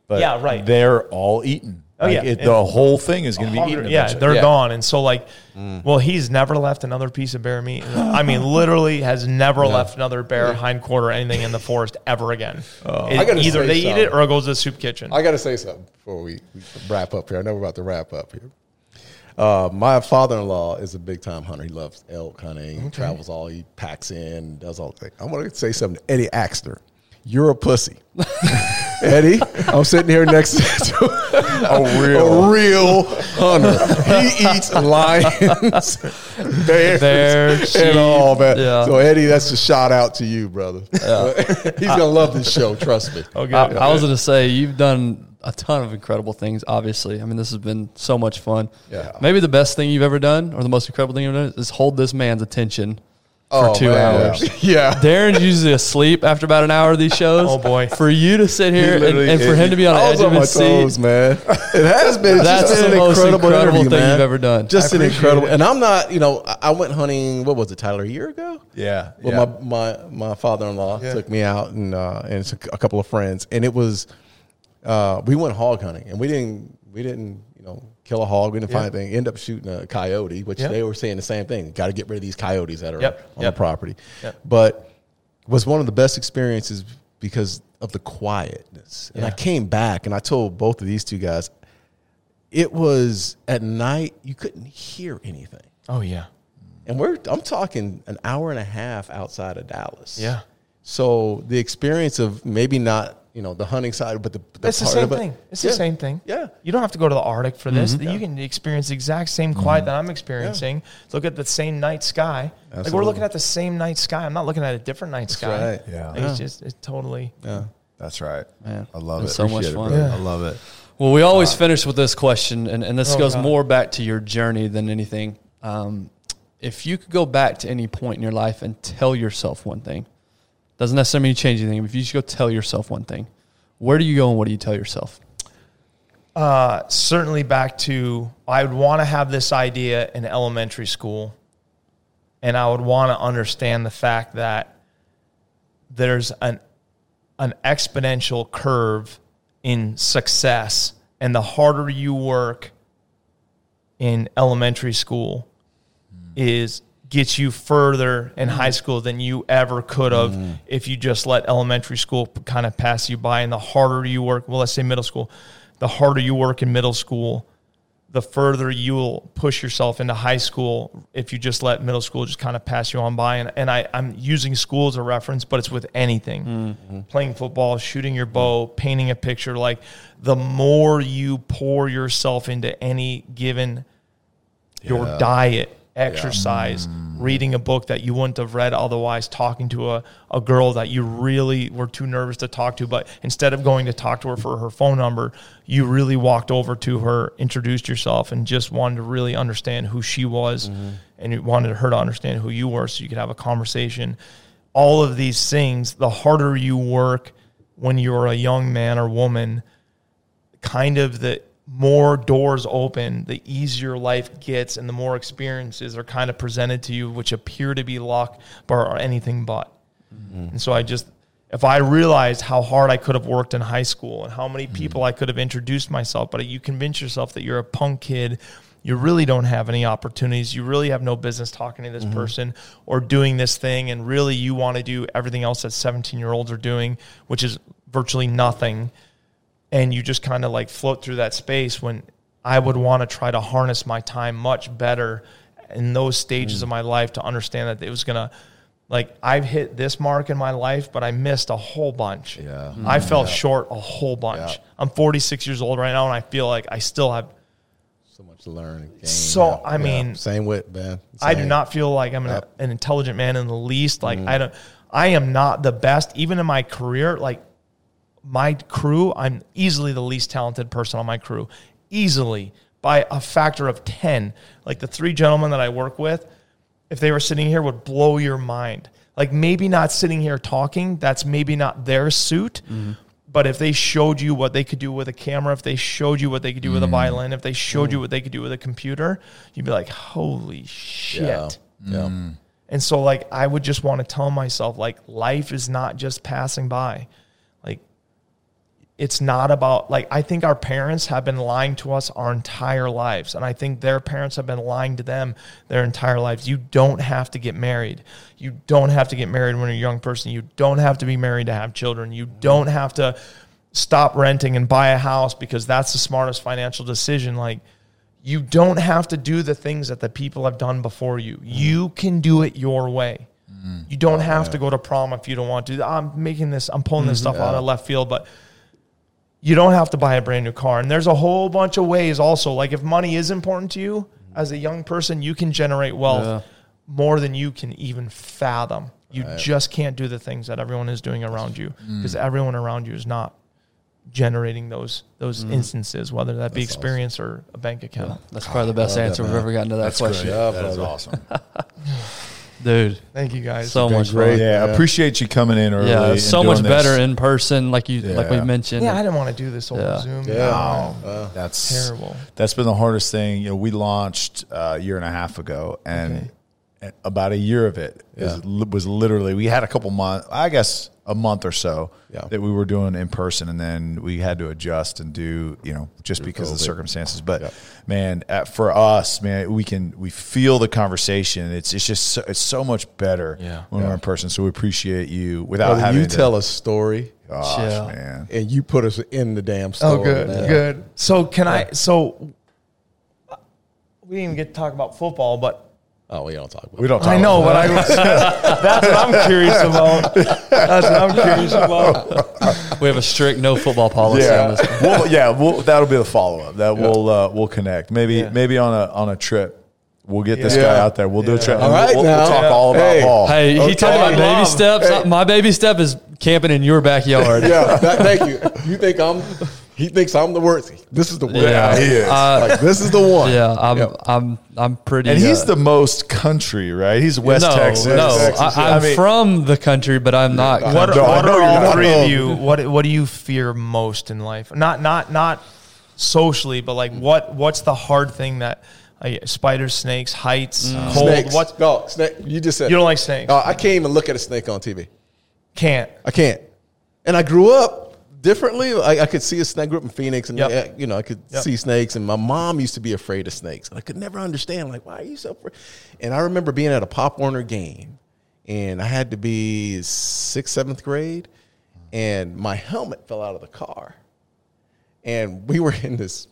but Yeah, right. They're all eaten. Oh, Like, yeah. it, the whole thing is going to be eaten. Yeah, eventually. they're Yeah. gone. And so, like, well, he's never left another piece of bear meat. I mean, literally has never left another bear hind quarter or anything in the forest ever again. It- Oh. I gotta either say they eat it or it goes to the soup kitchen. I got to say something before we, we wrap up here. I know we're about to wrap up here. Uh, my father-in-law is a big-time hunter. He loves elk hunting. He travels all. He packs in, does all the things. I want to say something to Eddie Axter. You're a pussy, Eddie. I'm sitting here next to a real, a real hunter. He eats lions, bears, Bear, and all that. yeah. So Eddie, that's a shout out to you, brother. He's gonna love this show. Trust me. good. I, I was going to say you've done a ton of incredible things. Obviously, I mean this has been so much fun. Yeah. Maybe the best thing you've ever done, or the most incredible thing you've ever done, is hold this man's attention for two man. hours. Yeah. Darren's usually asleep after about an hour of these shows. Oh, boy. For you to sit here and, and for him to be on the I edge of on my his toes, seat, man. It has been. It's That's just the an most incredible, incredible thing man. you've ever done. Just an incredible. it. And I'm not, you know, I- I went hunting. What was it, Tyler? A year ago. Yeah, Well, yeah. my my my father-in-law took me out and uh, and a, a couple of friends, and it was uh, we went hog hunting, and we didn't we didn't you know kill a hog. We didn't find anything. End up shooting a coyote, which they were saying the same thing. Got to get rid of these coyotes that are Yep, on yep. the property. Yep. But was one of the best experiences because of the quietness. And I came back and I told both of these two guys, it was at night you couldn't hear anything. oh, yeah. and we're I'm talking an hour and a half outside of Dallas. Yeah. So the experience of maybe not you know the hunting side, but the, the It's the same of it- thing. It's Yeah. the same thing. Yeah. You don't have to go to the Arctic for this. Mm-hmm. You can experience the exact same quiet that I'm experiencing. Look at the same night sky. Like we're looking at the same night sky. I'm not looking at a different night sky. right. Yeah. Like, It's just it's totally Yeah. That's right. Man, I love it's it. so much Appreciate it, fun. brother. Yeah. I love it. Well, we always finish with this question, and, and this Oh, goes God. more back to your journey than anything. Um, if you could go back to any point in your life and tell yourself one thing, doesn't necessarily mean change anything. But if you just go tell yourself one thing, where do you go and what do you tell yourself? uh, certainly back to I would want to have this idea in elementary school, and I would want to understand the fact that there's an an exponential curve in success, and the harder you work in elementary school is gets you further in mm-hmm. high school than you ever could have mm-hmm. if you just let elementary school kind of pass you by. And the harder you work well let's say middle school the harder you work in middle school the further you'll push yourself into high school if you just let middle school just kind of pass you on by. And, and I, i'm using school as a reference but it's with anything. Mm-hmm. Playing football shooting your bow painting a picture like the more you pour yourself into any given your Yeah. diet, exercise, reading a book that you wouldn't have read otherwise, talking to a, a girl that you really were too nervous to talk to, but instead of going to talk to her for her phone number, you really walked over to her, introduced yourself, and just wanted to really understand who she was mm-hmm. and you wanted her to understand who you were so you could have a conversation. All of these things, the harder you work when you're a young man or woman, kind of the more doors open, the easier life gets, and the more experiences are kind of presented to you, which appear to be luck, but are anything but. Mm-hmm. And so I just, if I realized how hard I could have worked in high school and how many mm-hmm. people I could have introduced myself, but you convince yourself that you're a punk kid, you really don't have any opportunities. You really have no business talking to this mm-hmm. person or doing this thing. And really, you want to do everything else that 17 year olds are doing, which is virtually nothing and you just kind of like float through that space when I would want to try to harness my time much better in those stages Mm. of my life to understand that it was going to like I've hit this mark in my life but I missed a whole bunch. Yeah. I fell short a whole bunch. Yeah. I'm 46 years old right now and I feel like I still have So much to learn. and gain. So, I mean- same with man. I do not feel like I'm an, Yep. an intelligent man in the least. Like Mm. I don't, I am not the best even in my career. Like my crew, I'm easily the least talented person on my crew, easily by a factor of ten. Like the three gentlemen that I work with, if they were sitting here, would blow your mind. Like maybe not sitting here talking, that's maybe not their suit. Mm-hmm. But if they showed you what they could do with a camera, if they showed you what they could do with a mm. violin, if they showed you what they could do with a computer, you'd be like, "Holy shit!" Yeah. Yeah. Mm. And so like I would just want to tell myself like life is not just passing by. It's not about like I think our parents have been lying to us our entire lives and I think their parents have been lying to them their entire lives. You don't have to get married. You don't have to get married when you're a young person. You don't have to be married to have children. You don't have to stop renting and buy a house because that's the smartest financial decision like you don't have to do the things that the people have done before you. Mm. You can do it your way. Mm. You don't oh, have to go to prom if you don't want to. I'm making this, I'm pulling this mm-hmm. stuff out of left field, but you don't have to buy a brand new car. And there's a whole bunch of ways also. Like if money is important to you as a young person, you can generate wealth Yeah. more than you can even fathom. You just can't do the things that everyone is doing around you mm. because everyone around you is not generating those those mm. instances, whether that be experience or a bank account. That's probably the best love that, answer we've ever gotten to that That's question, great. Yeah, that is brother. awesome. dude. Thank you guys. So been much great. fun. Yeah, I Yeah. appreciate you coming in early. Yeah, and so doing much this. better in person, like you like we Yeah. mentioned. yeah, I didn't want to do this over Yeah. Zoom. Yeah. No. Uh, That's Terrible. That's been the hardest thing. You know, we launched uh, a year and a half ago, and about a year of it Yeah. was literally we had a couple months, I guess, a month or so Yeah. that we were doing in person, and then we had to adjust and do you know just because of the circumstances. But Yeah. man, at, for us, man, we can we feel the conversation. It's it's just so, it's so much better Yeah. when we're in person. So we appreciate you without brother, having you to, tell a story Gosh, Yeah. man. and you put us in the damn oh, story. Oh, good, man. good. So can I? So we didn't even get to talk about football, but Oh, we don't talk about. We don't. Talk I know, about but I that's what I'm curious about. That's what I'm curious about. We have a strict no football policy on Yeah, this. one. well, yeah. We'll, that'll be the follow up. That we'll uh, we'll connect. Maybe Yeah. maybe on a on a trip. We'll get this Yeah. guy out there. We'll do a trip. All and right we'll, we'll talk Yeah. all about Hey. Paul. Hey, he Okay. talked about baby Mom. steps. Hey. My baby step is camping in your backyard. Yeah, that, thank you. You think I'm? He thinks I'm the worst. This is the worst. Yeah. he is. Uh, Like this is the one. yeah, I'm, Yep. I'm, I'm pretty. and he's uh, the most country, right? He's West no, Texas. no. Texas, I, I'm I mean- from the country, but I'm not. What, country. No, what are you're all three of you? What What do you fear most in life? Not not not socially, but like what What's the hard thing that uh, spiders, snakes, heights, cold? Snakes. What No, snake. You just said you don't like snakes? Uh, I can't even look at a snake on TV. Can't. I can't. And I grew up differently. I, I could see a snake. I grew up in Phoenix, and Yep. you know I could Yep. see snakes. And my mom used to be afraid of snakes, and I could never understand like why are you so afraid? And I remember being at a Pop Warner game, and I had to be sixth, seventh grade, and my helmet fell out of the car, and we were in this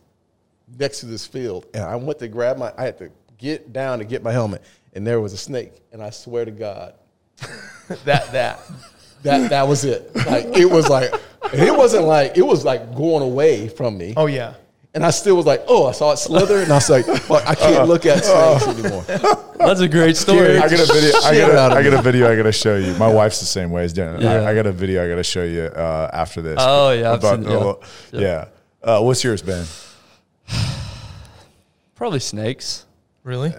next to this field, and I went to grab my. I had to get down to get my helmet, and there was a snake, and I swear to God, That that. That that was it. Like it was like it wasn't like it was like going away from me. Oh yeah. And I still was like, oh, I saw it slither, and I was like, fuck, I can't look at snakes anymore. That's a great story. I got a video. I Shit got out a, got a video. I got to show you. My wife's the same way as Dan. Yeah. I, I got a video. I got to show you uh, after this. Oh, yeah, About- seen- yeah. yeah. yeah. Uh, what's yours, Ben? Probably snakes. Really?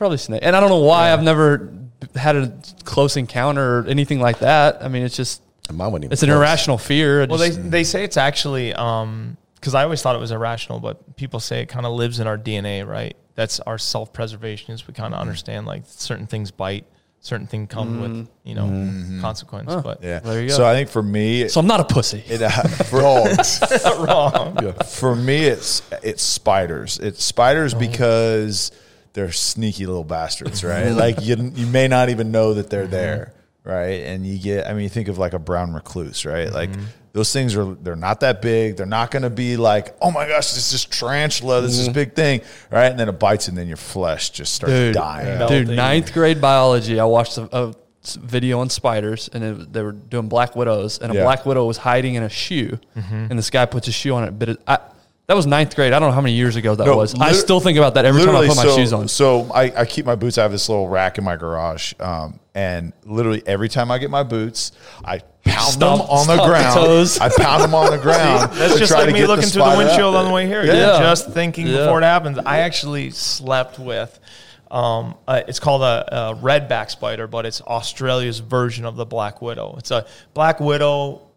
Probably snake. And I don't know why I've never had a close encounter or anything like that. I mean, it's just mine wasn't even it's an close. irrational fear. I Well, they just- they say it's actually um because I always thought it was irrational, but people say it kind of lives in our DNA, right? That's our self preservation. Is we kind of understand like certain things bite, certain things come with you know consequence. But Yeah. There you go. So I think for me, so I'm not a pussy. it, uh, for, wrong. for me, it's it's spiders. It's spiders Oh. because they're sneaky little bastards, right? like you you may not even know that Mm-hmm. they're there, right? And you get, I mean, you think of like a brown recluse, right? Mm-hmm. Like those things are they're not that big. They're not going to be like, oh my gosh, this is tarantula, this is Mm-hmm. this big thing, right? And then it bites, and then your flesh just starts Dude, dying. Yeah. Dude, ninth grade biology, I watched a video on spiders, and it, they were doing black widows, and a Yeah. black widow was hiding in a shoe, and this guy puts a shoe on it. But it, I, that was ninth grade. I don't know how many years ago that No, was. I still think about that every time I put my so, shoes on. So I, I keep my boots. I have this little rack in my garage, um, and literally every time I get my boots, I pound Stomp- them on the stomp the ground. toes. I pound them on the ground. That's to just like me get looking the through the windshield on the way here. Yeah. Yeah. Just thinking Yeah. before it happens. I actually slept with. Um, uh, it's called a, a redback spider, but it's Australia's version of the black widow. It's a black widow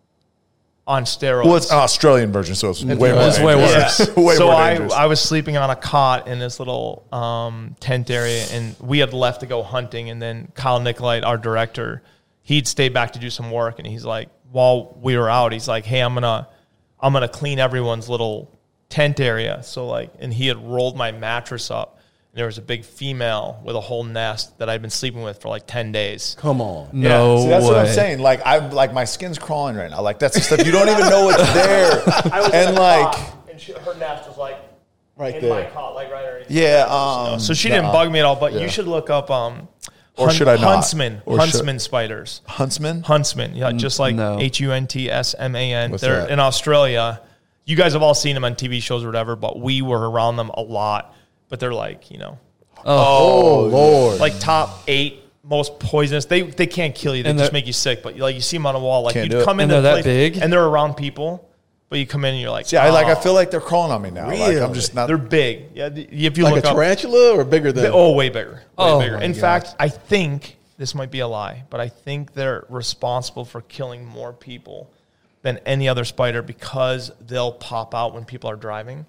on steroids. Well, it's an Australian version, so it's way more. It's way worse. Yeah. way so I. I was sleeping on a cot in this little um, tent area, and we had left to go hunting. And then Kyle Nicolite, our director, he'd stay back to do some work, and he's like, while we were out, he's like, "Hey, I'm gonna, I'm gonna clean everyone's little tent area." So like, and he had rolled my mattress up. And there was a big female with a whole nest that I'd been sleeping with for like ten days. Come on. no See, that's way. what I'm saying. Like I'm like my skin's crawling right now. Like that's the stuff you don't even know it's there. I was and in a like cot, and she, her nest was like Right in my there. cot, like right underneath. yeah, um, So she didn't bug me at all. But you should look up um, Or should I not? Huntsman, Or should- Huntsman spiders. huntsman. Huntsman, yeah, just like no. H U N T S M A N. They're that? in Australia. You guys have all seen them on TV shows or whatever, but we were around them a lot. But they're like, you know, oh. Oh, oh, Lord. like top eight most poisonous. They they can't kill you. They And just make you sick. But like you see them on a wall, like you do it. come And they're a that place big? and they're around people, but you come in and you're like, See, I like I "Oh." feel like they're crawling on me now. Like I'm just not. they're big. Yeah, if you like a look up, tarantula or bigger than? Oh, way bigger. Way Oh bigger. In gosh. fact, I think this might be a lie, but I think they're responsible for killing more people than any other spider because they'll pop out when people are driving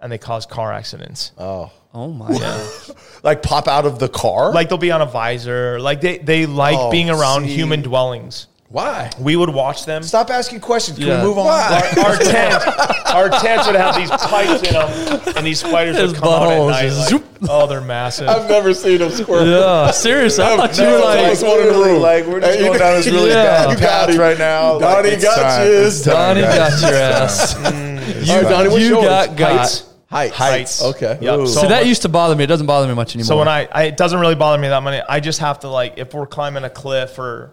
and they cause car accidents. Oh. Oh my god. like pop out of the car. Like they'll be on a visor. Like they, they like Oh, being around see. human dwellings. Why? We would watch them. stop asking questions. Can Yeah. we move on? Our, our tent, our tents would have these pipes in them, and these spiders His would come out at buttholes night. just like- zoop. oh, they're massive. I've never seen them squirm. Yeah, serious. I thought you were no, like, it's one in the room. Like we're just Hey, going down this really Yeah. bad You got path him. right now. Like, Donnie it's got time. you. It's time, Donnie got your ass. Mm. All right, Donnie, what's you yours? got got. Heights? Heights. Heights. Okay. Yep. So, So that used to bother me. It doesn't bother me much anymore. so when I, I, it doesn't really bother me that much. I just have to like, if we're climbing a cliff or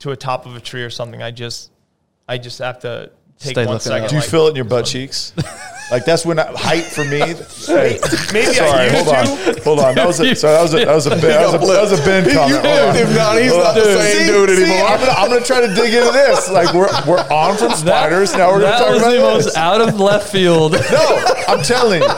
to a top of a tree or something, I just, I just have to take Stay one looking second. up. Do you like- feel it in your butt cheeks? Like that's when I, height for me. Hey, Maybe sorry, I used hold on, hold on. That was a, sorry, that was a, that was a, Ben, that was a, that was a Ben comment. Hold on. If not, he's not the Dude, same see- dude see, anymore. I'm gonna, I'm gonna try to dig into this. Like we're we're on from spiders. now we're gonna that talk was about the this. most out of left field. No, I'm telling you.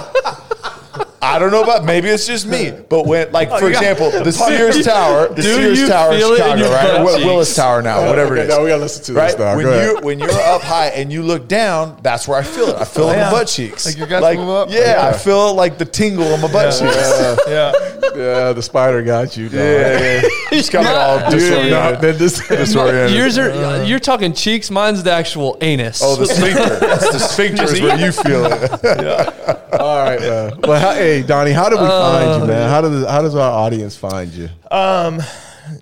I don't know about maybe it's just me, but when like oh, for you example, the Sears Tower, the Do Sears Tower in feel it in right? butt Or Wi- Willis Tower now, whatever Okay, it is. now we gotta listen to this right? now. When Go ahead. you when you're up high and you look down, that's where I feel it. I feel it in yeah. my butt cheeks. Like your guts move up? Yeah, I feel like the tingle in my butt cheeks. Yeah, Yeah. yeah, the spider got you. Dog. Yeah, yeah. Just got me all Dude, disoriented. not been dis- disoriented. Yours are you're talking cheeks. Mine's the actual anus. Oh, the sphincter. That's the sphincter is where you feel it. All right, man. Well, how, hey, Donnie, how do we find you, man? How does how does our audience find you?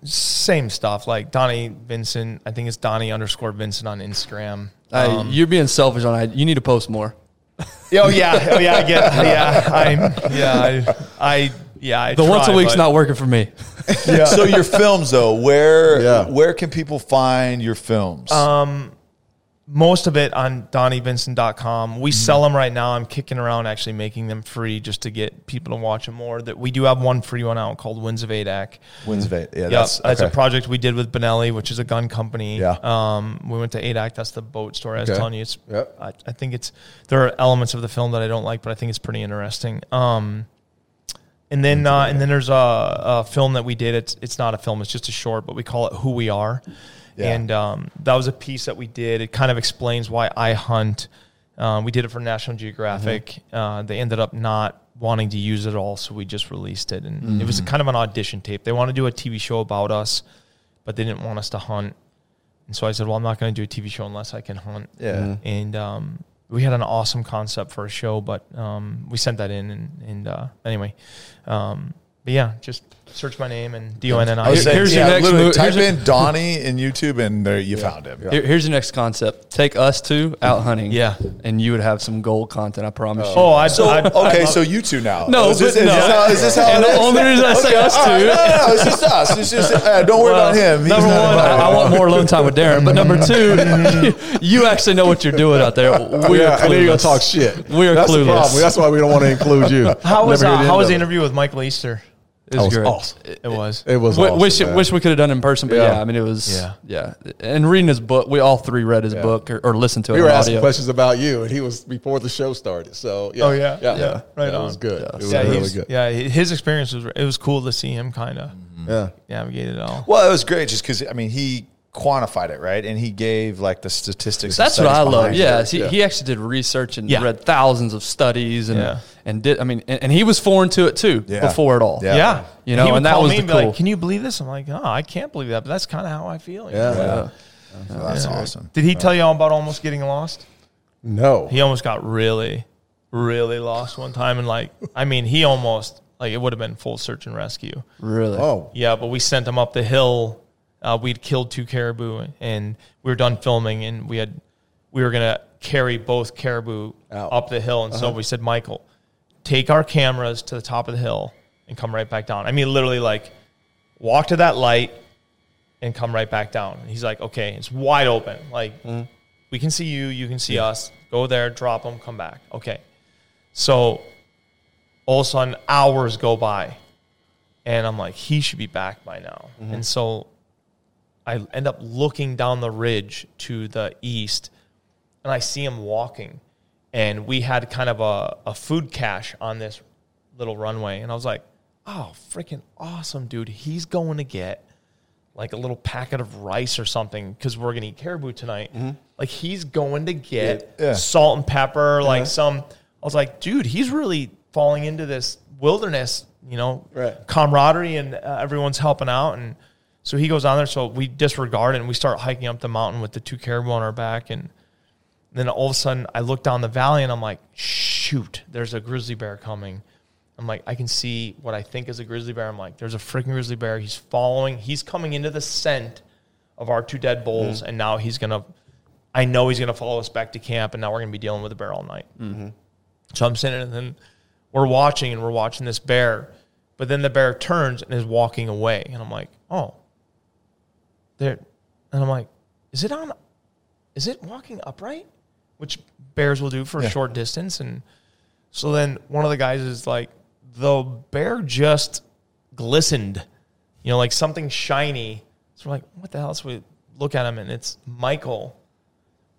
Same stuff. Like Donnie Vincent. I think it's Donnie underscore Vincent on Instagram. Hey, Um, you're being selfish on it. You need to post more. oh yeah. Oh yeah. I get. Yeah. I'm. Yeah. I. I yeah. I The once a try, week's but- not working for me. So your films, though, where Yeah. where can people find your films? Most of it on donnievincent.com. Mm-hmm. We sell them right now. I'm kicking around actually making them free just to get people to watch them more. That we do have one free one out called Winds of Adak. Wins of Eight. Yeah, Yep, that's, that's, a project we did with Benelli, which is a gun company. Yeah. Um, we went to Adak. That's the boat store. I was Okay. telling you. It's, Yep. I, I think it's, there are elements of the film that I don't like, but I think it's pretty interesting. Um, and then, uh, and then there's a, a film that we did. It's, it's not a film. It's just a short, but we call it Who We Are. Yeah. And, um, that was a piece that we did. It kind of explains why I hunt. Um, we did it for National Geographic. Uh, they ended up not wanting to use it all, so we just released it. And it was kind of an audition tape. They want to do a TV show about us, but they didn't want us to hunt. And so I said, well, I'm not going to do a TV show unless I can hunt. Yeah. And um, we had an awesome concept for a show, but um, we sent that in. And, and uh, anyway, um, but yeah, just search my name and D O N N I I. was saying, Here's your next move- type in Donnie in YouTube and there you found him. Here- here's your next concept. Take us two out hunting. Yeah. And you would have some gold content, I promise you. Oh, I So I, okay, so you two now. No, is this, but is no. this how, is this how And it the is? only reason I say us All right, two no, no, no, it's just us. It's just uh, don't worry Well, about him. He's number one, I, want more alone time with Darren. But number two, you actually know what you're doing out there. We yeah, are and then you're gonna clueless. talk shit. We are That's clueless. That's why we don't want to include you. how was, Never uh, hear the how was the interview with Michael Easter? It was was great. awesome. It was. It was. W- awesome, wish man. wish we could have done it in person, but Yeah. yeah, I mean it was Yeah. yeah. And reading his book, we all three read his Yeah. book or, or listened to it we were asking audio. questions about you, and he was before the show started. So yeah. Oh, yeah? yeah, Yeah. Right on. It was good. Yeah. It was yeah, really good. yeah, his experience was it was cool to see him kind of Yeah. navigate it all. Well, it was great just because I mean he quantified it right, and he gave like the statistics. That's what I love. Yeah, he, Yeah. he actually did research and Yeah. read thousands of studies and Yeah. and did. I mean, and, and he was foreign to it too Yeah. before it all. Yeah. Yeah, You know, he would and that was me the cool. like, "Can you believe this?" I'm like, "Oh, I can't believe that," but that's kind of how I feel. you Yeah. know? So that's awesome. Did he tell you all about almost getting lost? No. He almost got really, really lost one time, and like, I mean, he almost like it would have been full search and rescue. Really? Oh. Yeah, but we sent him up the hill. Uh, we'd killed two caribou, and we were done filming, and we had we were gonna carry both caribou Out. up the hill, and so uh-huh. we said, Michael, take our cameras to the top of the hill and come right back down. I mean, literally, like walk to that light and come right back down. And he's like, okay, it's wide open. Like mm-hmm. we can see you, you can see us. Go there, drop them, come back. Okay. So all of a sudden, hours go by, and I'm like, he should be back by now. Mm-hmm. And so I end up looking down the ridge to the east, and I see him walking. And we had kind of a, a food cache on this little runway. And I was like, oh, freaking awesome, dude. He's going to get like a little packet of rice or something because we're going to eat caribou tonight. Like, he's going to get Yeah. salt and pepper, like some. I was like, dude, he's really falling into this wilderness, you know, Right. camaraderie and uh, everyone's helping out. And so he goes on there. So we disregard it and we start hiking up the mountain with the two caribou on our back. And then all of a sudden I look down the valley and I'm like, shoot, there's a grizzly bear coming. I'm like, I can see what I think is a grizzly bear. I'm like, there's a freaking grizzly bear. He's following, he's coming into the scent of our two dead bulls. Mm-hmm. And now he's going to, I know he's going to follow us back to camp. And now we're going to be dealing with a bear all night. Mm-hmm. So I'm sitting and then we're watching and we're watching this bear, but then the bear turns and is walking away. And I'm like, oh, there. And I'm like, is it on, is it walking upright? Which bears will do for a short distance. And so then one of the guys is like, the bear just glistened, you know, like something shiny. So we're like, what the hell? So we look at him and it's Michael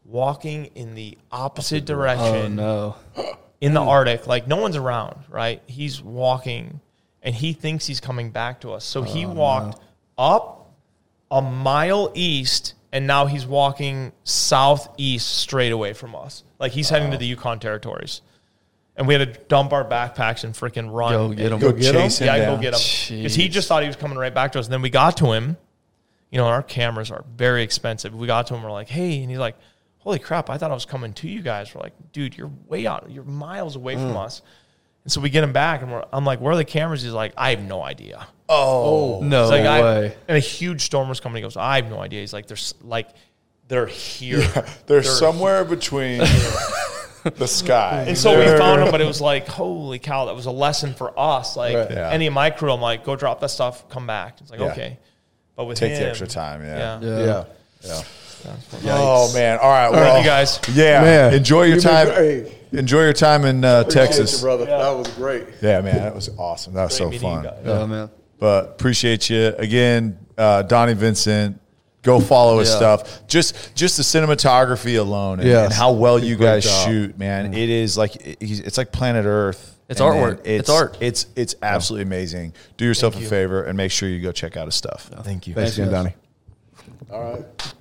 walking in the opposite oh, direction Oh no. in the Arctic, like no one's around, right? He's walking and he thinks he's coming back to us. So he oh, walked up a mile east and now he's walking southeast straight away from us. Like he's heading to the Yukon territories. And we had to dump our backpacks and freaking run. Go get him. Go get him? chase him Yeah, down. go get him. Because he just thought he was coming right back to us. And then we got to him. You know, our cameras are very expensive. We got to him. We're like, hey. And he's like, holy crap, I thought I was coming to you guys. We're like, dude, you're way out. You're miles away from Mm. us. And so we get him back. And we're, I'm like, where are the cameras? He's like, I have no idea. Oh, No It's like, I, way. and a huge storm was coming. He goes, I have no idea. He's like, there's like, they're here. they're They're somewhere between the sky. And so we They're- found him, but it was like, holy cow, that was a lesson for us. Like Right. Yeah. any of my crew, I'm like, go drop that stuff, come back. It's like, Yeah. okay. But with Take him, the extra time. Yeah. Yeah. Yeah. Yeah. Yeah. Oh man! All right, well, right, you guys. Yeah, Man, enjoy your you've been time. great. Enjoy your time in uh, Appreciate Texas. you, brother. That was great. Yeah, man, that was awesome. That was so Great meeting you fun. guys. Yeah, man. But appreciate you again, uh, Donnie Vincent. Go follow his Yeah. stuff. Just just the cinematography alone, and, Yes. and how well you guys job. shoot, man. It is like it- he's- it's like Planet Earth. It's And artwork. then It's art. It's it's absolutely amazing. Do yourself a favor and make sure you go check out his stuff. Thank you. Thanks again. Donnie. All right.